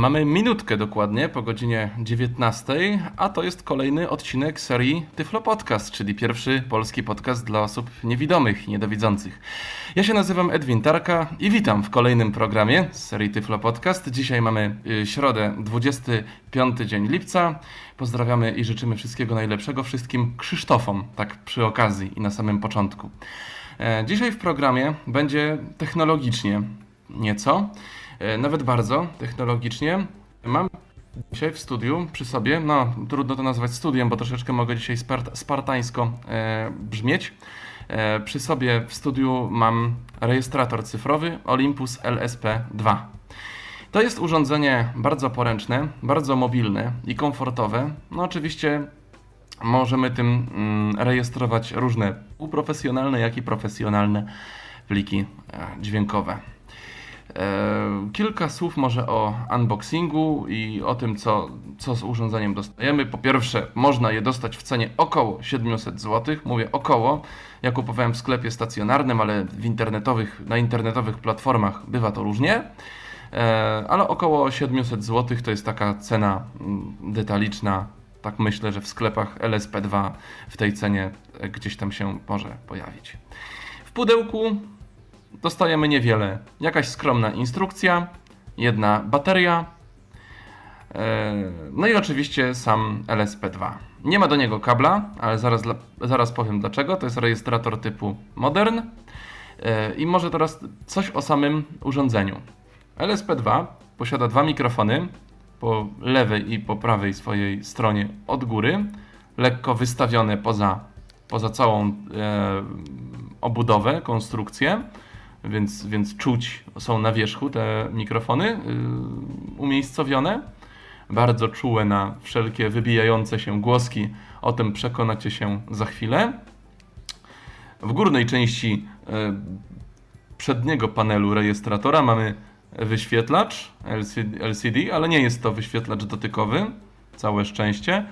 Mamy minutkę dokładnie po godzinie 19, a to jest kolejny odcinek serii Tyflo Podcast, czyli pierwszy polski podcast dla osób niewidomych i niedowidzących. Ja się nazywam Edwin Tarka i witam w kolejnym programie serii Tyflo Podcast. Dzisiaj mamy y, środę, 25 dzień lipca. Pozdrawiamy i życzymy wszystkiego najlepszego wszystkim Krzysztofom, tak przy okazji i na samym początku. E, dzisiaj w programie będzie technologicznie nieco. E, nawet bardzo technologicznie. Mam dzisiaj w studiu przy sobie, no trudno to nazwać studiem, bo troszeczkę mogę dzisiaj spart spartańsko e, brzmieć. E, przy sobie w studiu mam rejestrator cyfrowy Olympus LSP2. To jest urządzenie bardzo poręczne, bardzo mobilne i komfortowe. No oczywiście możemy tym mm, rejestrować różne półprofesjonalne, jak i profesjonalne pliki e, dźwiękowe. Kilka słów może o unboxingu i o tym, co, co z urządzeniem dostajemy. Po pierwsze, można je dostać w cenie około 700 zł. Mówię około. Ja kupowałem w sklepie stacjonarnym, ale w internetowych, na internetowych platformach bywa to różnie. Ale około 700 zł to jest taka cena mm, detaliczna. Tak myślę, że w sklepach LSP2 w tej cenie gdzieś tam się może pojawić. W pudełku dostajemy niewiele. Jakaś skromna instrukcja, jedna bateria, e, no i oczywiście sam LSP2. Nie ma do niego kabla, ale zaraz, zaraz powiem dlaczego. To jest rejestrator typu Modern. E, I może teraz coś o samym urządzeniu. LSP2 posiada dwa mikrofony po lewej i po prawej swojej stronie od góry, lekko wystawione poza, poza całą e, obudowę, konstrukcję więc, więc czuć są na wierzchu te mikrofony yy, umiejscowione. Bardzo czułe na wszelkie wybijające się głoski. O tym przekonacie się za chwilę. W górnej części yy, przedniego panelu rejestratora mamy wyświetlacz LCD, ale nie jest to wyświetlacz dotykowy. Całe szczęście.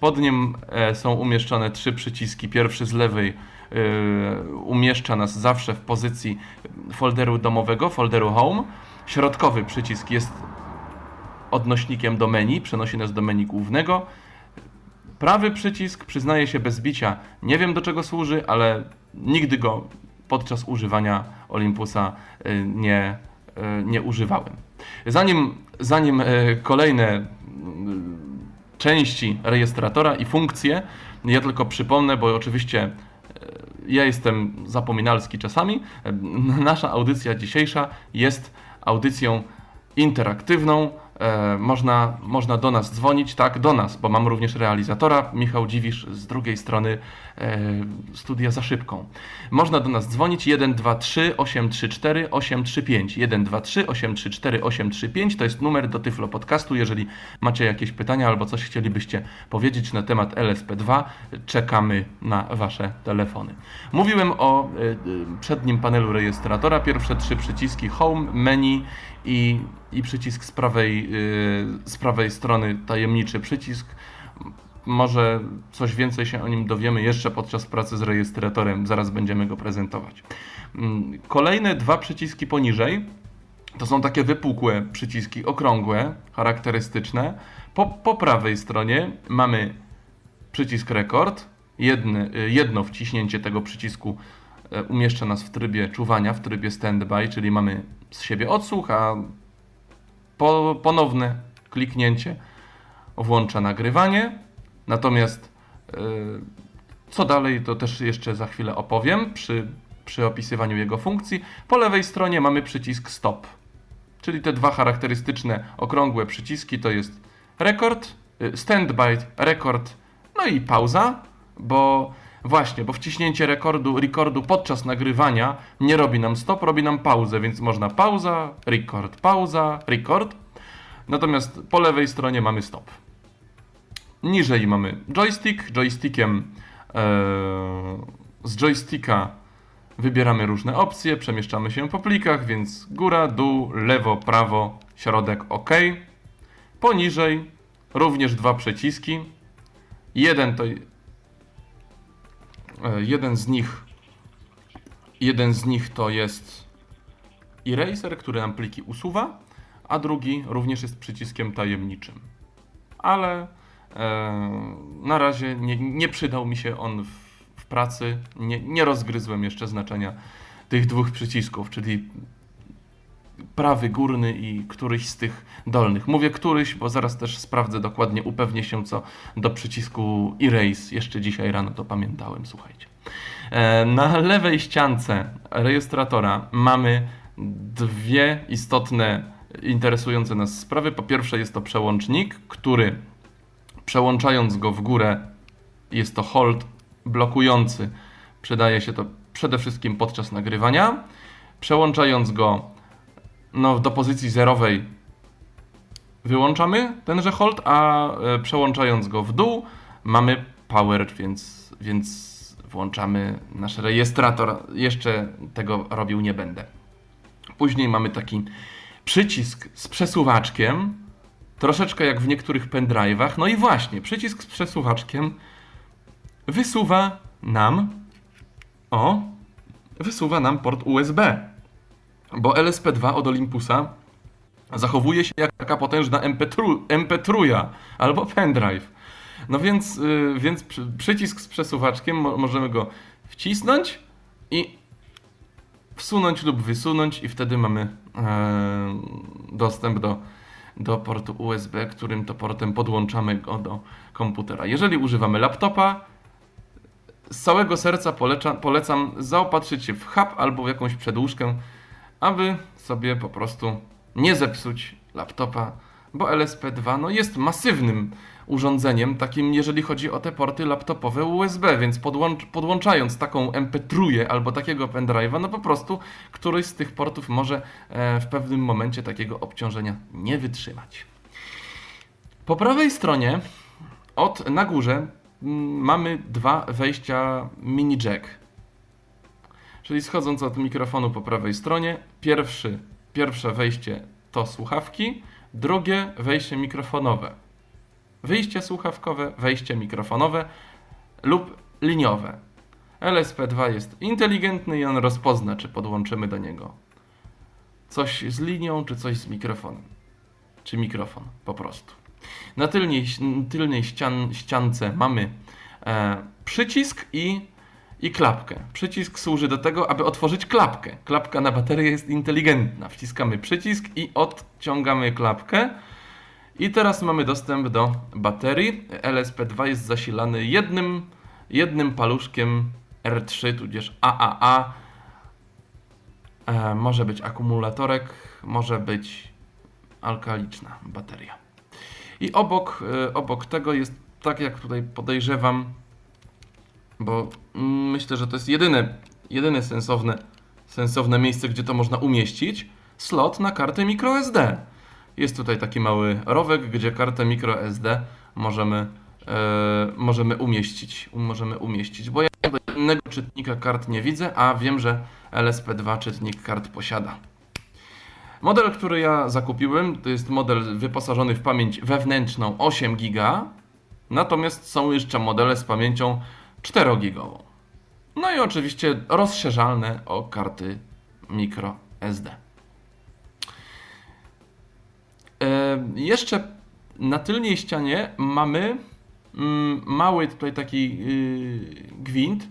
Pod nim e, są umieszczone trzy przyciski. Pierwszy z lewej Y, umieszcza nas zawsze w pozycji folderu domowego, folderu Home. Środkowy przycisk jest odnośnikiem do menu, przenosi nas do menu głównego. Prawy przycisk, przyznaję się bez bicia, nie wiem do czego służy, ale nigdy go podczas używania Olympusa y, nie, nie używałem. Zanim, zanim kolejne części rejestratora i funkcje, ja tylko przypomnę, bo oczywiście ja jestem zapominalski czasami. Nasza audycja dzisiejsza jest audycją interaktywną, E, można, można do nas dzwonić, tak, do nas, bo mam również realizatora, Michał Dziwisz z drugiej strony e, studia za szybką. Można do nas dzwonić 123 834 835. 123 834 835 to jest numer do Tyflo Podcastu. Jeżeli macie jakieś pytania albo coś chcielibyście powiedzieć na temat LSP2, czekamy na Wasze telefony. Mówiłem o e, przednim panelu rejestratora. Pierwsze trzy przyciski Home, Menu i, i przycisk z prawej, yy, z prawej strony, tajemniczy przycisk. Może coś więcej się o nim dowiemy jeszcze podczas pracy z rejestratorem, zaraz będziemy go prezentować. Mm, kolejne dwa przyciski poniżej to są takie wypukłe przyciski, okrągłe, charakterystyczne. Po, po prawej stronie mamy przycisk rekord. Jedne, jedno wciśnięcie tego przycisku e, umieszcza nas w trybie czuwania, w trybie standby, czyli mamy z siebie odsłuch, a po, ponowne kliknięcie włącza nagrywanie. Natomiast yy, co dalej, to też jeszcze za chwilę opowiem przy, przy opisywaniu jego funkcji. Po lewej stronie mamy przycisk stop, czyli te dwa charakterystyczne okrągłe przyciski to jest rekord, y, standby, rekord, no i pauza, bo Właśnie, bo wciśnięcie rekordu, rekordu podczas nagrywania nie robi nam stop, robi nam pauzę, więc można pauza, record, pauza, record. Natomiast po lewej stronie mamy stop. Niżej mamy joystick. Joystickiem ee, z joysticka wybieramy różne opcje, przemieszczamy się po plikach, więc góra, dół, lewo, prawo, środek OK. Poniżej również dwa przyciski. Jeden to E, jeden z nich jeden z nich to jest eraser, który nam pliki usuwa, a drugi również jest przyciskiem tajemniczym. Ale e, na razie nie, nie, przydał mi się on w, w pracy. Nie, nie rozgryzłem jeszcze znaczenia tych dwóch przycisków, czyli prawy górny i któryś z tych dolnych. Mówię któryś, bo zaraz też sprawdzę dokładnie, upewnię się co do przycisku Erase. Jeszcze dzisiaj rano to pamiętałem, słuchajcie. E, na lewej ściance rejestratora mamy dwie istotne, interesujące nas sprawy. Po pierwsze jest to przełącznik, który przełączając go w górę jest to hold blokujący. Przydaje się to przede wszystkim podczas nagrywania. Przełączając go no, do pozycji zerowej wyłączamy tenże hold, a e, przełączając go w dół mamy power, więc, więc włączamy nasz rejestrator. Jeszcze tego robił nie będę. Później mamy taki przycisk z przesuwaczkiem, troszeczkę jak w niektórych pendrive'ach. No i właśnie, przycisk z przesuwaczkiem wysuwa nam o, wysuwa nam port USB. Bo LSP2 od Olympusa zachowuje się jak taka potężna MP3, MP3 albo pendrive. No więc, yy, więc przycisk z przesuwaczkiem mo możemy go wcisnąć i wsunąć lub wysunąć i wtedy mamy e, dostęp do, do portu USB, którym to portem podłączamy go do komputera. Jeżeli używamy laptopa, z całego serca polecam, polecam zaopatrzyć się w hub albo w jakąś przedłużkę, aby sobie po prostu nie zepsuć laptopa, bo LSP2 no, jest masywnym urządzeniem, takim jeżeli chodzi o te porty laptopowe USB, więc podłącz, podłączając taką MP3 albo takiego pendrive'a, no po prostu któryś z tych portów może e, w pewnym momencie takiego obciążenia nie wytrzymać. Po prawej stronie od na górze m, mm, mamy dwa wejścia mini jack. Czyli schodząc od mikrofonu po prawej stronie, pierwszy, pierwsze wejście to słuchawki, drugie wejście mikrofonowe wyjście słuchawkowe, wejście mikrofonowe lub liniowe. LSP2 jest inteligentny i on rozpozna, czy podłączymy do niego coś z linią, czy coś z mikrofonem. Czy mikrofon, po prostu. Na tylnej, tylnej ścian, ściance mamy e, przycisk i, i klapkę. Przycisk służy do tego, aby otworzyć klapkę. Klapka na baterię jest inteligentna. Wciskamy przycisk i odciągamy klapkę i teraz mamy dostęp do baterii. LSP2 jest zasilany jednym, jednym paluszkiem R3, tudzież AAA. E, może być akumulatorek, może być alkaliczna bateria. I obok, e, obok tego jest, tak jak tutaj podejrzewam, bo myślę, że to jest jedyne, jedyne sensowne, sensowne miejsce, gdzie to można umieścić, slot na kartę microSD. Jest tutaj taki mały rowek, gdzie kartę microSD możemy, e, możemy umieścić. Możemy umieścić, bo ja innego czytnika kart nie widzę, a wiem, że LSP2 czytnik kart posiada. Model, który ja zakupiłem, to jest model wyposażony w pamięć wewnętrzną 8 GB, natomiast są jeszcze modele z pamięcią 4 GB. No i oczywiście rozszerzalne o karty microSD. E, jeszcze na tylnej ścianie mamy mm, mały tutaj taki y, gwint.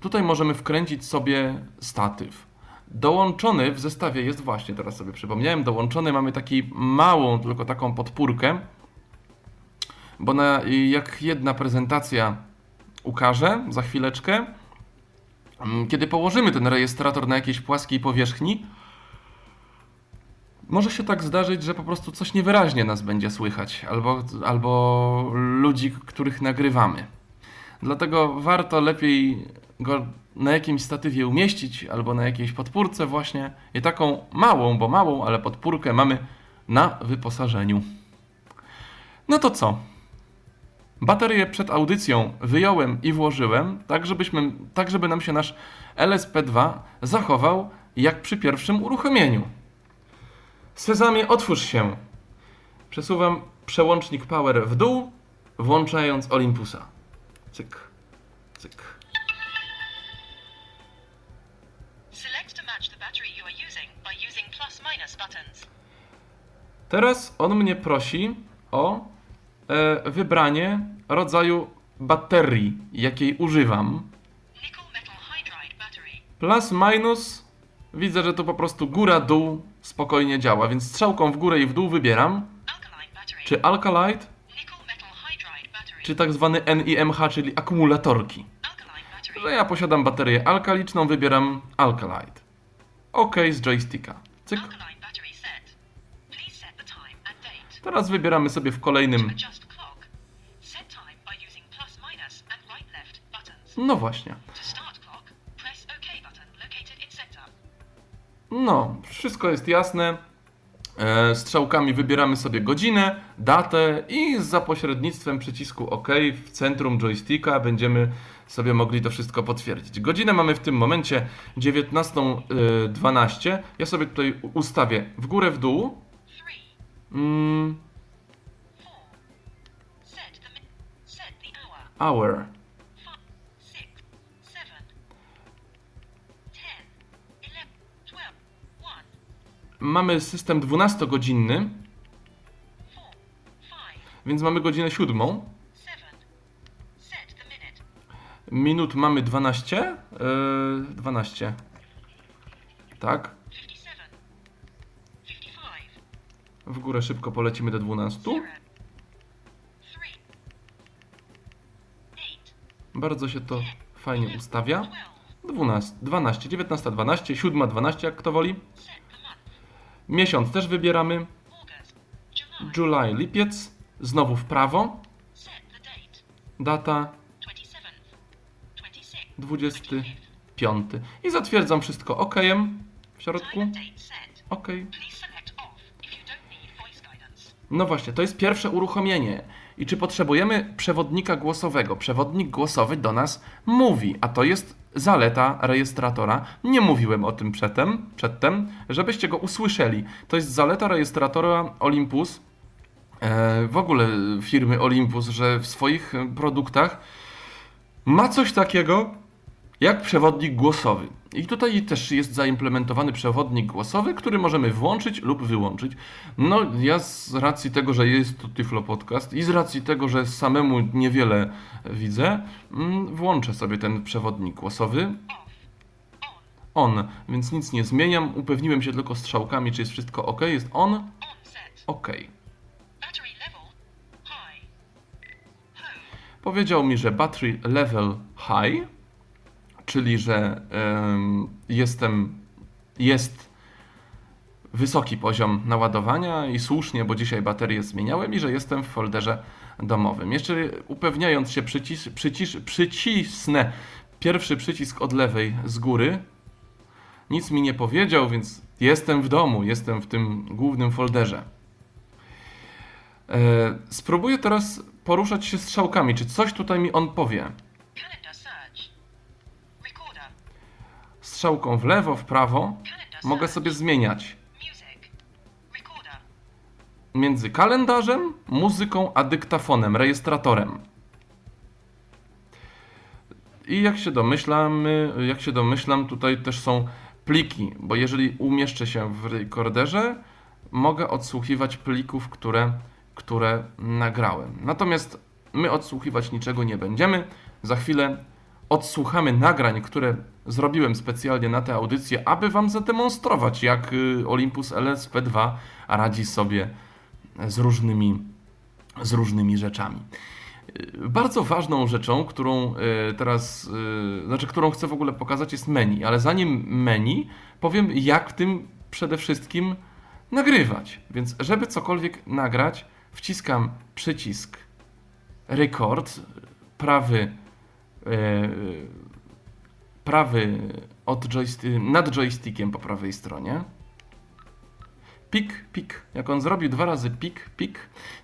Tutaj możemy wkręcić sobie statyw. Dołączony w zestawie jest właśnie, teraz sobie przypomniałem, dołączony mamy taki małą, tylko taką podpórkę, bo na, jak jedna prezentacja ukaże za chwileczkę, mm, kiedy położymy ten rejestrator na jakiejś płaskiej powierzchni, może się tak zdarzyć, że po prostu coś niewyraźnie nas będzie słychać, albo, albo ludzi, których nagrywamy. Dlatego warto lepiej go na jakimś statywie umieścić, albo na jakiejś podpórce właśnie. I taką małą, bo małą, ale podpórkę mamy na wyposażeniu. No to co? Baterię przed audycją wyjąłem i włożyłem, tak, żebyśmy, tak żeby nam się nasz LSP2 zachował jak przy pierwszym uruchomieniu. Sezamie, otwórz się. Przesuwam przełącznik power w dół, włączając Olympusa. Cyk, cyk. Teraz on mnie prosi o wybranie rodzaju baterii, jakiej używam. Plus, minus, widzę, że to po prostu góra, dół spokojnie działa, więc strzałką w górę i w dół wybieram. Czy alkalite, czy tak zwany NIMH, czyli akumulatorki. Że ja posiadam baterię alkaliczną, wybieram alkalite. OK z joysticka. Cyk. Teraz wybieramy sobie w kolejnym. No właśnie. No, wszystko jest jasne. E, Strzałkami wybieramy sobie godzinę, datę i za pośrednictwem przycisku OK w centrum joysticka będziemy sobie mogli to wszystko potwierdzić. Godzinę mamy w tym momencie 19.12. Ja sobie tutaj ustawię w górę, w dół. Mm, hour. Mamy system 12-godzinny, four, five, więc mamy godzinę siódmą. Minut mamy 12. e, 12. Tak. W górę szybko polecimy do 12. zero, three, eight, Bardzo się to fajnie ustawia. twelve. 12, 12, 19, 12, 7, 12, jak kto woli. Miesiąc też wybieramy. July. Lipiec. Znowu w prawo. Data 27th, 26th, 25. I zatwierdzam wszystko OK w środku. OK. No właśnie, to jest pierwsze uruchomienie. I czy potrzebujemy przewodnika głosowego? Przewodnik głosowy do nas mówi, a to jest zaleta rejestratora. Nie mówiłem o tym przedtem, przedtem żebyście go usłyszeli. To jest zaleta rejestratora Olympus, e, w ogóle firmy Olympus, że w swoich e, produktach ma coś takiego jak przewodnik głosowy. I tutaj też jest zaimplementowany przewodnik głosowy, który możemy włączyć lub wyłączyć. No, ja z racji tego, że jest to Tyflo Podcast i z racji tego, że samemu niewiele widzę, mm, włączę sobie ten przewodnik głosowy. On. Więc nic nie zmieniam. Upewniłem się tylko strzałkami, czy jest wszystko ok. Jest on, ok. Powiedział mi, że battery level high, czyli że em, jestem, jest wysoki poziom naładowania i słusznie, bo dzisiaj baterię zmieniałem i że jestem w folderze domowym. Jeszcze upewniając się, przycis, przycis, przycisnę pierwszy przycisk od lewej z góry. Nic mi nie powiedział, więc jestem w domu, jestem w tym głównym folderze. E, spróbuję teraz poruszać się strzałkami. Czy coś tutaj mi on powie? Strzałką w lewo, w prawo mogę sobie zmieniać między kalendarzem, muzyką a dyktafonem, rejestratorem. I jak się domyślamy, jak się domyślam, tutaj też są pliki, bo jeżeli umieszczę się w rekorderze, mogę odsłuchiwać plików, które, które nagrałem. Natomiast my odsłuchiwać niczego nie będziemy. Za chwilę odsłuchamy nagrań, które zrobiłem specjalnie na tę audycję, aby Wam zademonstrować, jak y, Olympus LSP2 radzi sobie z różnymi, z różnymi rzeczami. Y, Bardzo ważną rzeczą, którą y, teraz, znaczy, którą chcę w ogóle pokazać, jest menu, ale zanim menu, powiem, jak w tym przede wszystkim nagrywać. Więc, żeby cokolwiek nagrać, wciskam przycisk record, prawy, prawy od joysti- nad joystickiem po prawej stronie. Pik, pik. Jak on zrobił dwa razy pik, pik,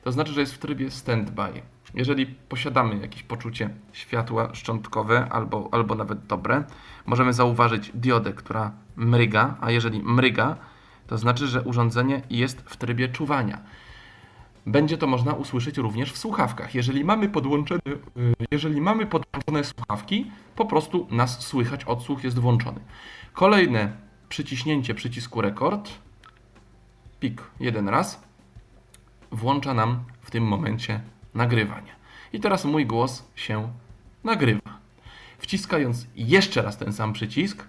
to znaczy, że jest w trybie standby. Jeżeli posiadamy jakieś poczucie światła szczątkowe albo, albo nawet dobre, możemy zauważyć diodę, która mryga, a jeżeli mryga, to znaczy, że urządzenie jest w trybie czuwania. Będzie to można usłyszeć również w słuchawkach. Jeżeli mamy podłączone, y, jeżeli mamy podłączone słuchawki, po prostu nas słychać, odsłuch jest włączony. Kolejne przyciśnięcie przycisku rekord, pik jeden raz, włącza nam w tym momencie nagrywanie. I teraz mój głos się nagrywa. Wciskając jeszcze raz ten sam przycisk,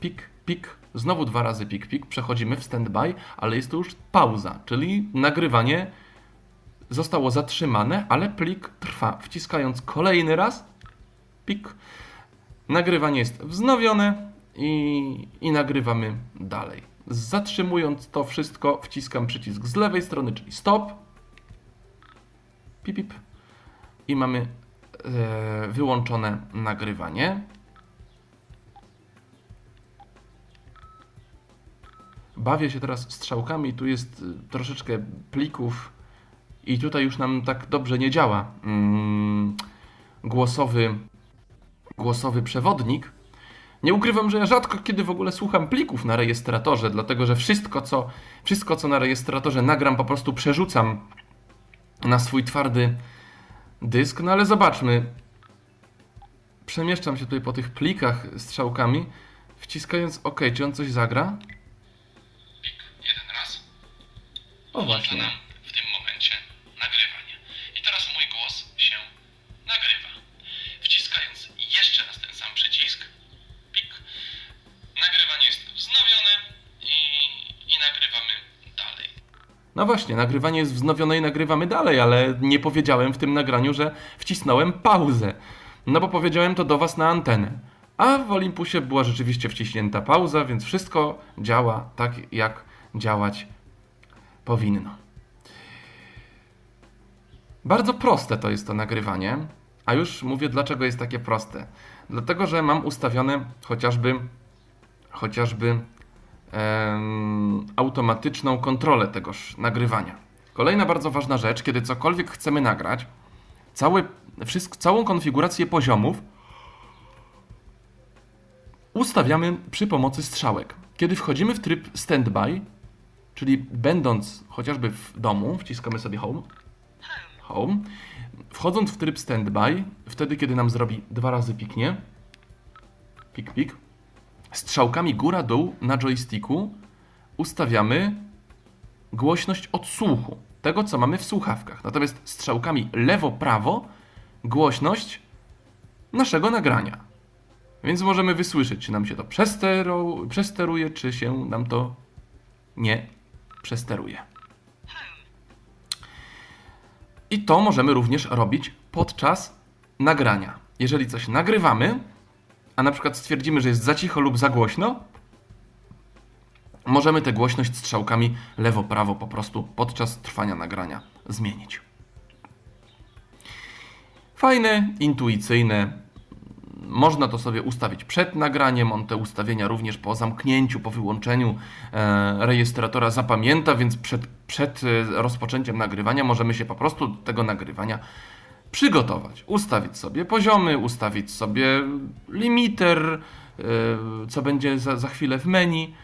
pik, pik, znowu dwa razy pik, pik, przechodzimy w standby, ale jest to już pauza, czyli nagrywanie zostało zatrzymane, ale plik trwa. Wciskając kolejny raz, pik, nagrywanie jest wznowione i, i nagrywamy dalej. Zatrzymując to wszystko, wciskam przycisk z lewej strony, czyli stop, pip, pip i mamy e, wyłączone nagrywanie. Bawię się teraz strzałkami, tu jest y, troszeczkę plików i tutaj już nam tak dobrze nie działa mm, głosowy, głosowy przewodnik. Nie ukrywam, że ja rzadko kiedy w ogóle słucham plików na rejestratorze, dlatego że wszystko co, wszystko, co na rejestratorze nagram, po prostu przerzucam na swój twardy dysk. No ale zobaczmy. Przemieszczam się tutaj po tych plikach strzałkami, wciskając OK. Czy on coś zagra? O właśnie. nam w tym momencie nagrywanie. I teraz mój głos się nagrywa. Wciskając jeszcze raz ten sam przycisk, pik, nagrywanie jest wznowione i, i nagrywamy dalej. No właśnie, nagrywanie jest wznowione i nagrywamy dalej, ale nie powiedziałem w tym nagraniu, że wcisnąłem pauzę. No bo powiedziałem to do Was na antenę. A w Olympusie była rzeczywiście wciśnięta pauza, więc wszystko działa tak, jak działać powinno. Bardzo proste to jest to nagrywanie, a już mówię dlaczego jest takie proste. Dlatego, że mam ustawione chociażby chociażby automatyczną kontrolę tegoż nagrywania. Kolejna bardzo ważna rzecz, kiedy cokolwiek chcemy nagrać, wszystko, całą konfigurację poziomów ustawiamy przy pomocy strzałek. Kiedy wchodzimy w tryb standby, czyli będąc chociażby w domu, wciskamy sobie home, home, wchodząc w tryb standby, wtedy kiedy nam zrobi dwa razy piknie, pik pik, strzałkami góra-dół na joysticku ustawiamy głośność odsłuchu, tego co mamy w słuchawkach. Natomiast strzałkami lewo-prawo głośność naszego nagrania. Więc możemy wysłyszeć, czy nam się to przesteru, przesteruje, czy się nam to nie przesteruje. I to możemy również robić podczas nagrania. Jeżeli coś nagrywamy, a na przykład stwierdzimy, że jest za cicho lub za głośno, możemy tę głośność strzałkami lewo-prawo po prostu podczas trwania nagrania zmienić. Fajne, intuicyjne. Można to sobie ustawić przed nagraniem. On te ustawienia również po zamknięciu, po wyłączeniu e, rejestratora zapamięta, więc przed, przed e, rozpoczęciem nagrywania możemy się po prostu do tego nagrywania przygotować. Ustawić sobie poziomy, ustawić sobie limiter, e, co będzie za, za chwilę w menu.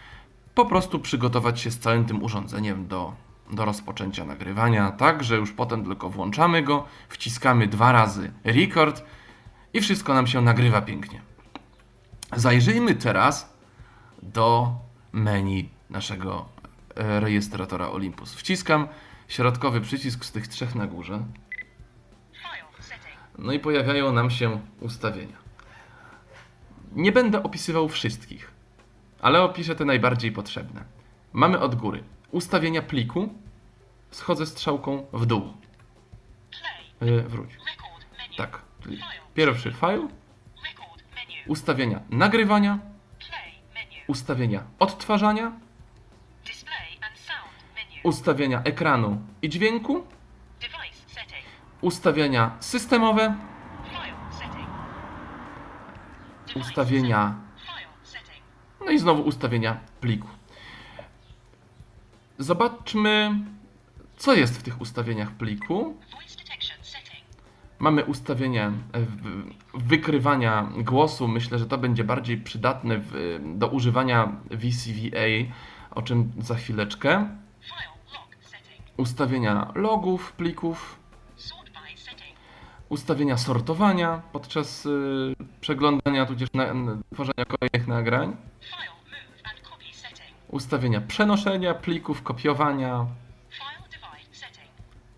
Po prostu przygotować się z całym tym urządzeniem do, do rozpoczęcia nagrywania, tak, że już potem tylko włączamy go, wciskamy dwa razy record i wszystko nam się nagrywa pięknie. Zajrzyjmy teraz do menu naszego e, rejestratora Olympus. Wciskam środkowy przycisk z tych trzech na górze. No i pojawiają nam się ustawienia. Nie będę opisywał wszystkich, ale opiszę te najbardziej potrzebne. Mamy od góry ustawienia pliku, schodzę strzałką w dół. Yy, wróć. Tak. Czyli. Pierwszy file, ustawienia nagrywania, ustawienia odtwarzania, ustawienia ekranu i dźwięku, ustawienia systemowe, ustawienia, no i znowu ustawienia pliku. Zobaczmy, co jest w tych ustawieniach pliku. Mamy ustawienie wykrywania głosu. Myślę, że to będzie bardziej przydatne w, do używania VCVA, o czym za chwileczkę. Ustawienia logów, plików, ustawienia sortowania podczas y, przeglądania tudzież na, n- tworzenia kolejnych nagrań, ustawienia przenoszenia plików, kopiowania.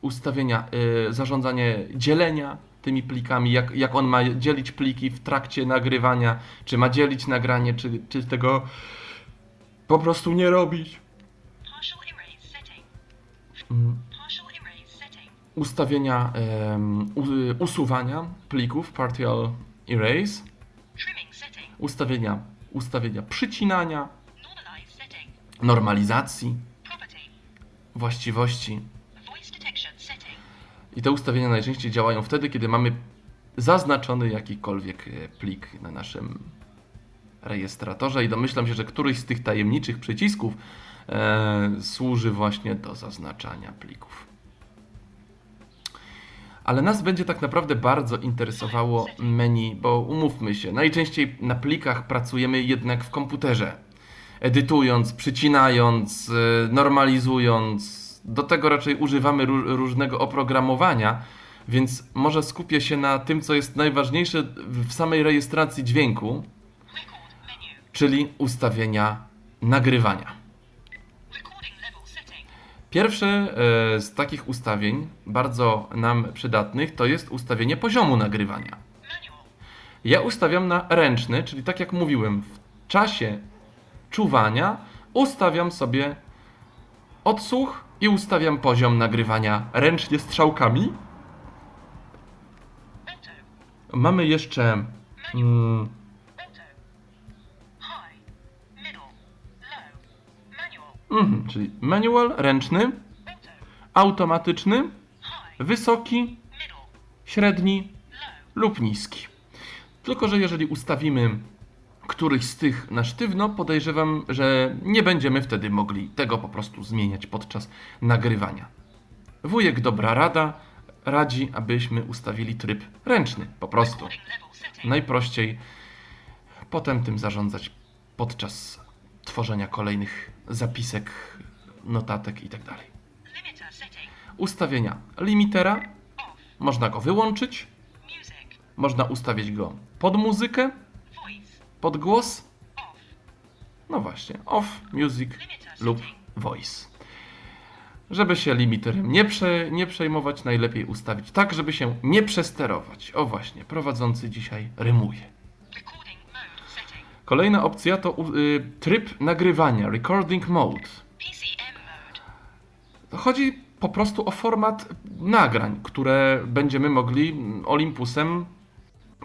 Ustawienia, y, zarządzanie dzielenia tymi plikami, jak, jak on ma dzielić pliki w trakcie nagrywania, czy ma dzielić nagranie, czy, czy tego po prostu nie robić. Mm. Setting. Ustawienia em, u, usuwania plików, partial erase, ustawienia, ustawienia przycinania, normalizacji, właściwości. I te ustawienia najczęściej działają wtedy, kiedy mamy zaznaczony jakikolwiek e, plik na naszym rejestratorze i domyślam się, że któryś z tych tajemniczych przycisków e, służy właśnie do zaznaczania plików. Ale nas będzie tak naprawdę bardzo interesowało menu, bo umówmy się, najczęściej na plikach pracujemy jednak w komputerze. Edytując, przycinając, e, normalizując. Do tego raczej używamy ró- różnego oprogramowania, więc może skupię się na tym, co jest najważniejsze w samej rejestracji dźwięku, czyli ustawienia nagrywania. Pierwsze e, z takich ustawień, bardzo nam przydatnych, to jest ustawienie poziomu nagrywania. Ja ustawiam na ręczny, czyli tak jak mówiłem, w czasie czuwania ustawiam sobie odsłuch i ustawiam poziom nagrywania ręcznie strzałkami. Mamy jeszcze mm, mhm, czyli manual ręczny, Auto. automatyczny, wysoki, średni lub niski. Tylko, że jeżeli ustawimy któryś z tych na sztywno, podejrzewam, że nie będziemy wtedy mogli tego po prostu zmieniać podczas nagrywania. Wujek Dobra Rada radzi, abyśmy ustawili tryb ręczny, po prostu. Najprościej potem tym zarządzać podczas tworzenia kolejnych zapisek, notatek itd. Setting. Ustawienia limitera, można go wyłączyć, można ustawić go pod muzykę, Voice. pod głos, Off. no właśnie, off, music lub voice. Żeby się limiterem nie, prze, nie przejmować, najlepiej ustawić tak, żeby się nie przesterować. O właśnie, prowadzący dzisiaj rymuje. Kolejna opcja to y, tryb nagrywania, recording mode. To Chodzi po prostu o format nagrań, które będziemy mogli Olympusem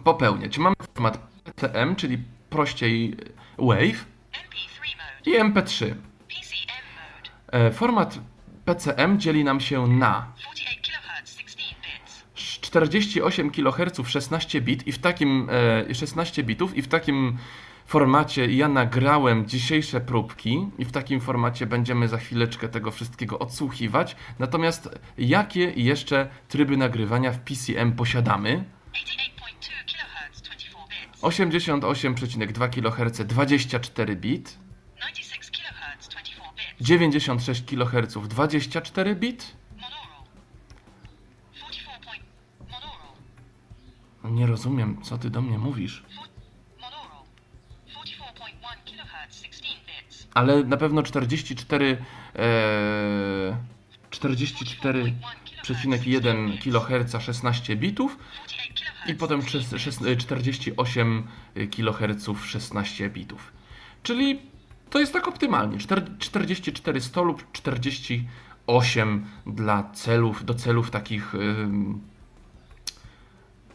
popełniać. Mamy format PCM, czyli prościej Wave MP3 mode. i MP3. PCM mode. E, Format PCM dzieli nam się na 48 kHz 16 bits. 48 kHz 16 bit i w takim e, 16 bitów i w takim formacie ja nagrałem dzisiejsze próbki i w takim formacie będziemy za chwileczkę tego wszystkiego odsłuchiwać. Natomiast jakie jeszcze tryby nagrywania w PCM posiadamy? 88,2 kHz 24 bit, 96 kHz 24 bits. 96 kHz 24 bit. Monaural. 44 point. Monaural. Nie rozumiem, co ty do mnie mówisz. Four, monaural. 44.1 kHz 16 bits. ale na pewno 44 e, 44,1 kHz 16 bitów 48 kHz. I potem czes- szes- 48 kHz 16 bitów. Czyli to jest tak optymalnie. Czter- 44 100 lub 48 dla celów, do celów takich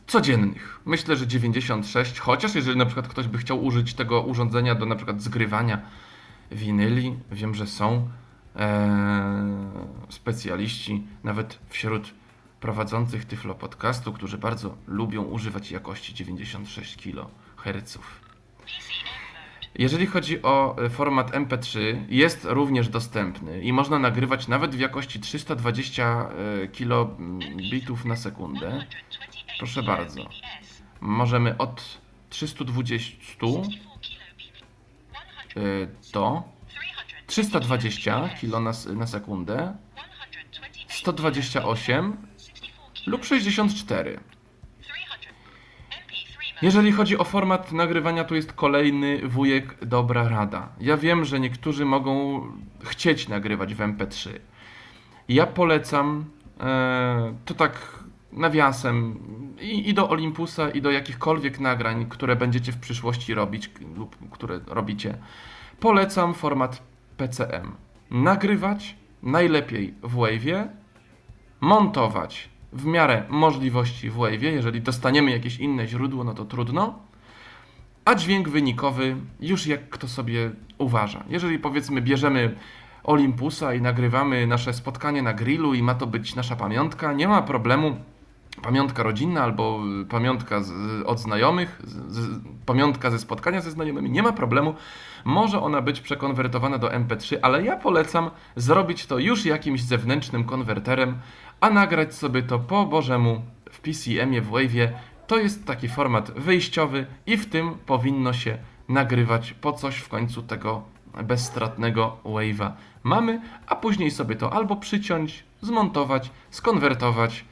codziennych. Myślę, że 96, chociaż jeżeli na przykład ktoś by chciał użyć tego urządzenia do na przykład zgrywania winyli, wiem, że są e, specjaliści, nawet wśród prowadzących Tyflo Podcastu, którzy bardzo lubią używać jakości 96 kHz. Jeżeli chodzi o e, format MP3, jest również dostępny i można nagrywać nawet w jakości 320 e, kilobitów na sekundę. 128 Proszę bardzo. Możemy od 320 64 kilobit. 100. e, do 300. 320 kilo na, na sekundę. 128 128 64 lub 64. 300 MP3 mode. Jeżeli chodzi o format nagrywania, tu jest kolejny wujek dobra rada. Ja wiem, że niektórzy mogą chcieć nagrywać w MP3. Ja polecam e, to tak nawiasem i, i do Olympusa, i do jakichkolwiek nagrań, które będziecie w przyszłości robić lub które robicie. Polecam format PCM. Nagrywać najlepiej w Wave'ie, montować w miarę możliwości w Wave'ie. Jeżeli dostaniemy jakieś inne źródło, no to trudno. A dźwięk wynikowy już jak kto sobie uważa. Jeżeli powiedzmy bierzemy Olympusa i nagrywamy nasze spotkanie na grillu i ma to być nasza pamiątka, nie ma problemu. Pamiątka rodzinna albo y, pamiątka z, od znajomych, z, z, pamiątka ze spotkania ze znajomymi, nie ma problemu. Może ona być przekonwertowana do MP3, ale ja polecam zrobić to już jakimś zewnętrznym konwerterem, a nagrać sobie to po Bożemu w PCM-ie, w Wave'ie. To jest taki format wyjściowy i w tym powinno się nagrywać po coś w końcu tego bezstratnego Wave'a mamy, a później sobie to albo przyciąć, zmontować, skonwertować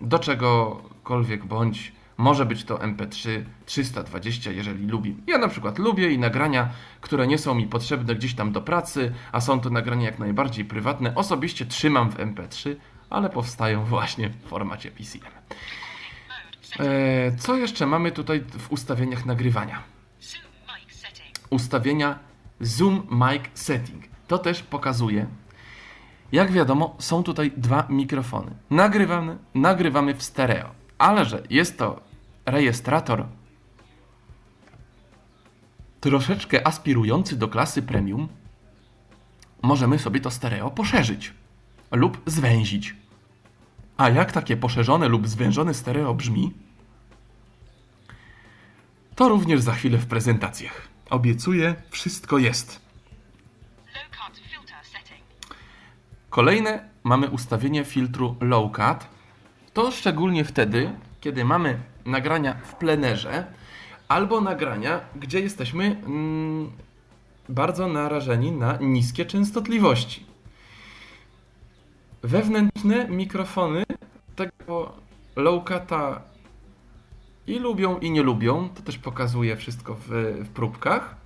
do czegokolwiek bądź. Może być to MP3 320, jeżeli lubi. Ja na przykład lubię i nagrania, które nie są mi potrzebne gdzieś tam do pracy, a są to nagrania jak najbardziej prywatne, osobiście trzymam w MP3, ale powstają właśnie w formacie PCM. Eee, co jeszcze mamy tutaj w ustawieniach nagrywania? Ustawienia Zoom Mic Setting. To też pokazuje. Jak wiadomo, są tutaj dwa mikrofony. Nagrywamy, nagrywamy w stereo, ale że jest to rejestrator troszeczkę aspirujący do klasy premium, możemy sobie to stereo poszerzyć lub zwęzić. A jak takie poszerzone lub zwężone stereo brzmi? To również za chwilę w prezentacjach. Obiecuję, wszystko jest. Kolejne mamy ustawienie filtru low cut. To szczególnie wtedy, kiedy mamy nagrania w plenerze albo nagrania, gdzie jesteśmy mm, bardzo narażeni na niskie częstotliwości. Wewnętrzne mikrofony tego low cuta i lubią i nie lubią. To też pokazuję wszystko w, w próbkach.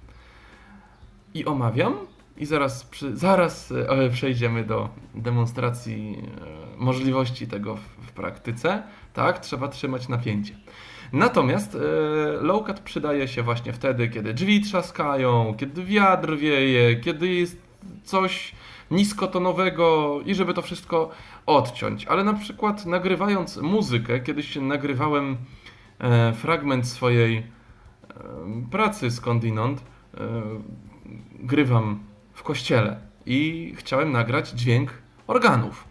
I omawiam. I zaraz, przy, zaraz e, przejdziemy do demonstracji e, możliwości tego w, w praktyce. Tak, trzeba trzymać napięcie. Natomiast e, low cut przydaje się właśnie wtedy, kiedy drzwi trzaskają, kiedy wiatr wieje, kiedy jest coś niskotonowego i żeby to wszystko odciąć. Ale na przykład nagrywając muzykę, kiedyś nagrywałem e, fragment swojej e, pracy skądinąd, e, grywam w kościele i chciałem nagrać dźwięk organów.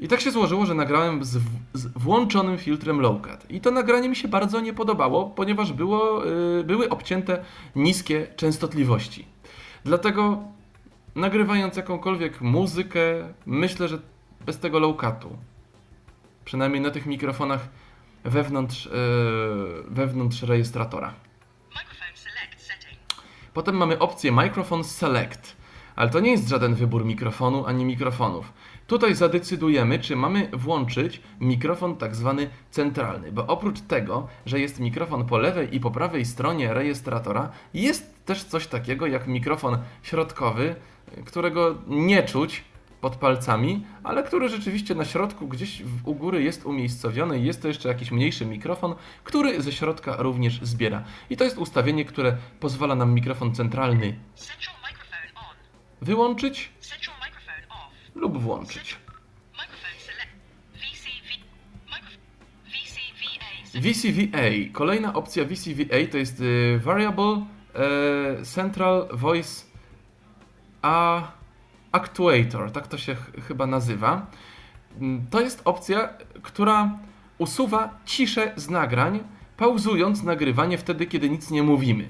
I tak się złożyło, że nagrałem z, z włączonym filtrem low cut. I to nagranie mi się bardzo nie podobało, ponieważ było, były obcięte niskie częstotliwości. Dlatego nagrywając jakąkolwiek muzykę, myślę, że bez tego low cutu, przynajmniej na tych mikrofonach wewnątrz, y, wewnątrz rejestratora. Potem mamy opcję Microphone Select, ale to nie jest żaden wybór mikrofonu ani mikrofonów. Tutaj zadecydujemy, czy mamy włączyć mikrofon tak zwany centralny, bo oprócz tego, że jest mikrofon po lewej i po prawej stronie rejestratora, jest też coś takiego jak mikrofon środkowy, którego nie czuć pod palcami, ale który rzeczywiście na środku gdzieś u góry jest umiejscowiony i jest to jeszcze jakiś mniejszy mikrofon, który ze środka również zbiera. I to jest ustawienie, które pozwala nam mikrofon centralny wyłączyć. Lub włączyć. VCVA. Kolejna opcja VCVA to jest y, Variable e, Central Voice Actuator, tak to się ch- chyba nazywa. Mm, To jest opcja, która usuwa ciszę z nagrań, pauzując nagrywanie wtedy, kiedy nic nie mówimy.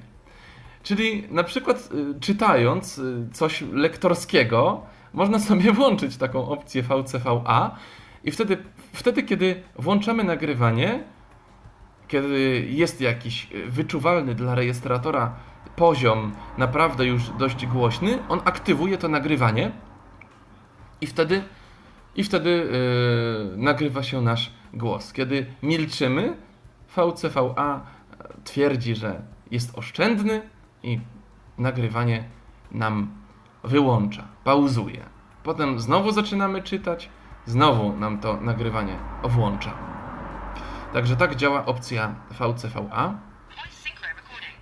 Czyli na przykład y, czytając y, coś lektorskiego, można sobie włączyć taką opcję VCVA i wtedy, wtedy kiedy włączamy nagrywanie, kiedy jest jakiś wyczuwalny dla rejestratora poziom naprawdę już dość głośny, on aktywuje to nagrywanie i wtedy i wtedy yy, nagrywa się nasz głos. Kiedy milczymy, VCVA twierdzi, że jest oszczędny i nagrywanie nam wyłącza, pauzuje. Potem znowu zaczynamy czytać, znowu nam to nagrywanie włącza. Także tak działa opcja VCVA.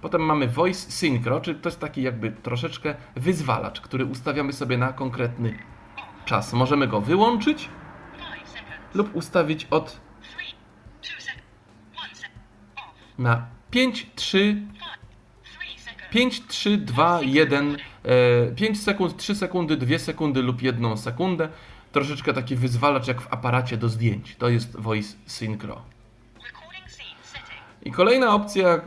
Potem mamy Voice Synchro, czyli to jest taki jakby troszeczkę wyzwalacz, który ustawiamy sobie na konkretny czas. Możemy go wyłączyć 5 seconds. lub ustawić od 3, 2 seconds. 1 second. Off. na 5, 3, 5, 3 seconds. 5, 3, 2, 1, e, 5 sekund, 3 sekundy, 2 sekundy lub 1 sekundę. Troszeczkę taki wyzwalacz jak w aparacie do zdjęć. To jest Voice Synchro. I kolejna opcja,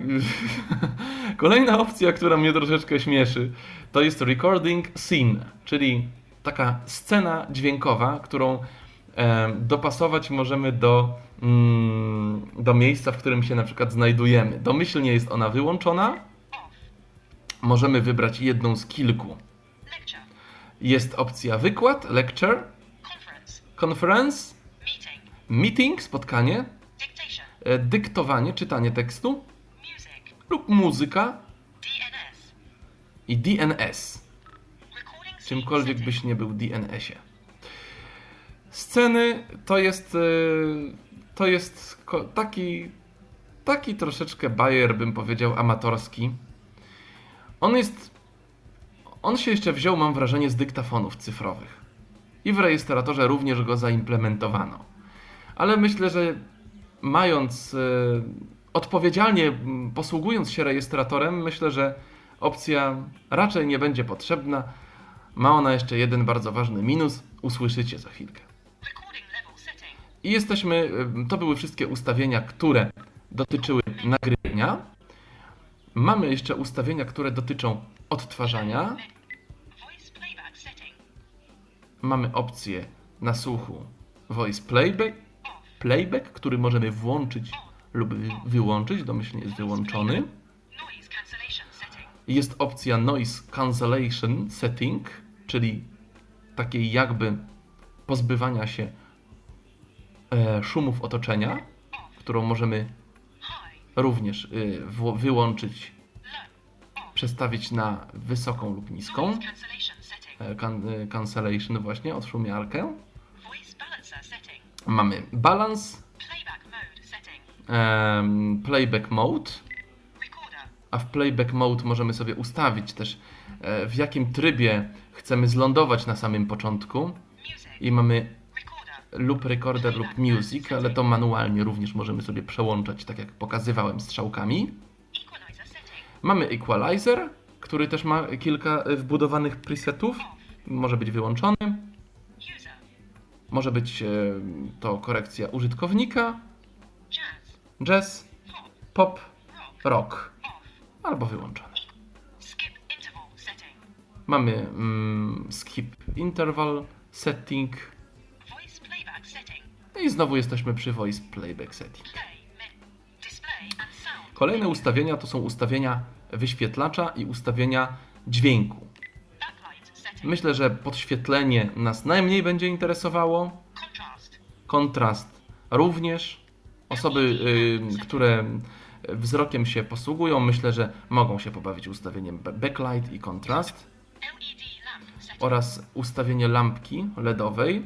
kolejna opcja, która mnie troszeczkę śmieszy, to jest recording scene, czyli taka scena dźwiękowa, którą e, dopasować możemy do, mm, do miejsca, w którym się na przykład znajdujemy. Domyślnie jest ona wyłączona. Możemy wybrać jedną z kilku. Lecture. Jest opcja wykład, lecture, Conference. conference, Meeting. meeting, spotkanie, e, dyktowanie, czytanie tekstu lub muzyka i DNS. Czymkolwiek byś nie był DNS-ie. Sceny to jest y, to jest taki taki troszeczkę bajer, bym powiedział, amatorski. On jest on się jeszcze wziął, mam wrażenie, z dyktafonów cyfrowych. I w rejestratorze również go zaimplementowano. Ale myślę, że mając y, odpowiedzialnie posługując się rejestratorem, myślę, że opcja raczej nie będzie potrzebna. Ma ona jeszcze jeden bardzo ważny minus, usłyszycie za chwilkę. I jesteśmy, y, to były wszystkie ustawienia, które dotyczyły nagrywania. Mamy jeszcze ustawienia, które dotyczą odtwarzania. Mamy opcję na słuchu voice playback, playback, który możemy włączyć lub wy- wyłączyć, domyślnie jest wyłączony. Jest opcja noise cancellation setting, czyli takiej jakby pozbywania się e, szumów otoczenia, którą możemy. Również y, wyłączyć, przestawić na wysoką lub niską. E, y, cancellation właśnie, odszumiarkę. Mamy balance, Playback mode a w playback mode możemy sobie ustawić też e, w jakim trybie chcemy zlądować na samym początku i mamy. Lub recorder lub music, ale to manualnie również możemy sobie przełączać, tak jak pokazywałem strzałkami. Mamy equalizer, który też ma kilka e, wbudowanych presetów. Może być wyłączony, może być e, to korekcja użytkownika, Jazz. Pop. Rock. albo wyłączony. Mamy mm, skip interval setting. No i znowu jesteśmy przy voice playback setting. Kolejne ustawienia to są ustawienia wyświetlacza i ustawienia dźwięku. Myślę, że podświetlenie nas najmniej będzie interesowało. Kontrast również. Osoby, y, które wzrokiem się posługują, myślę, że mogą się pobawić ustawieniem ba- backlight i kontrast setting. oraz ustawienie lampki LEDowej.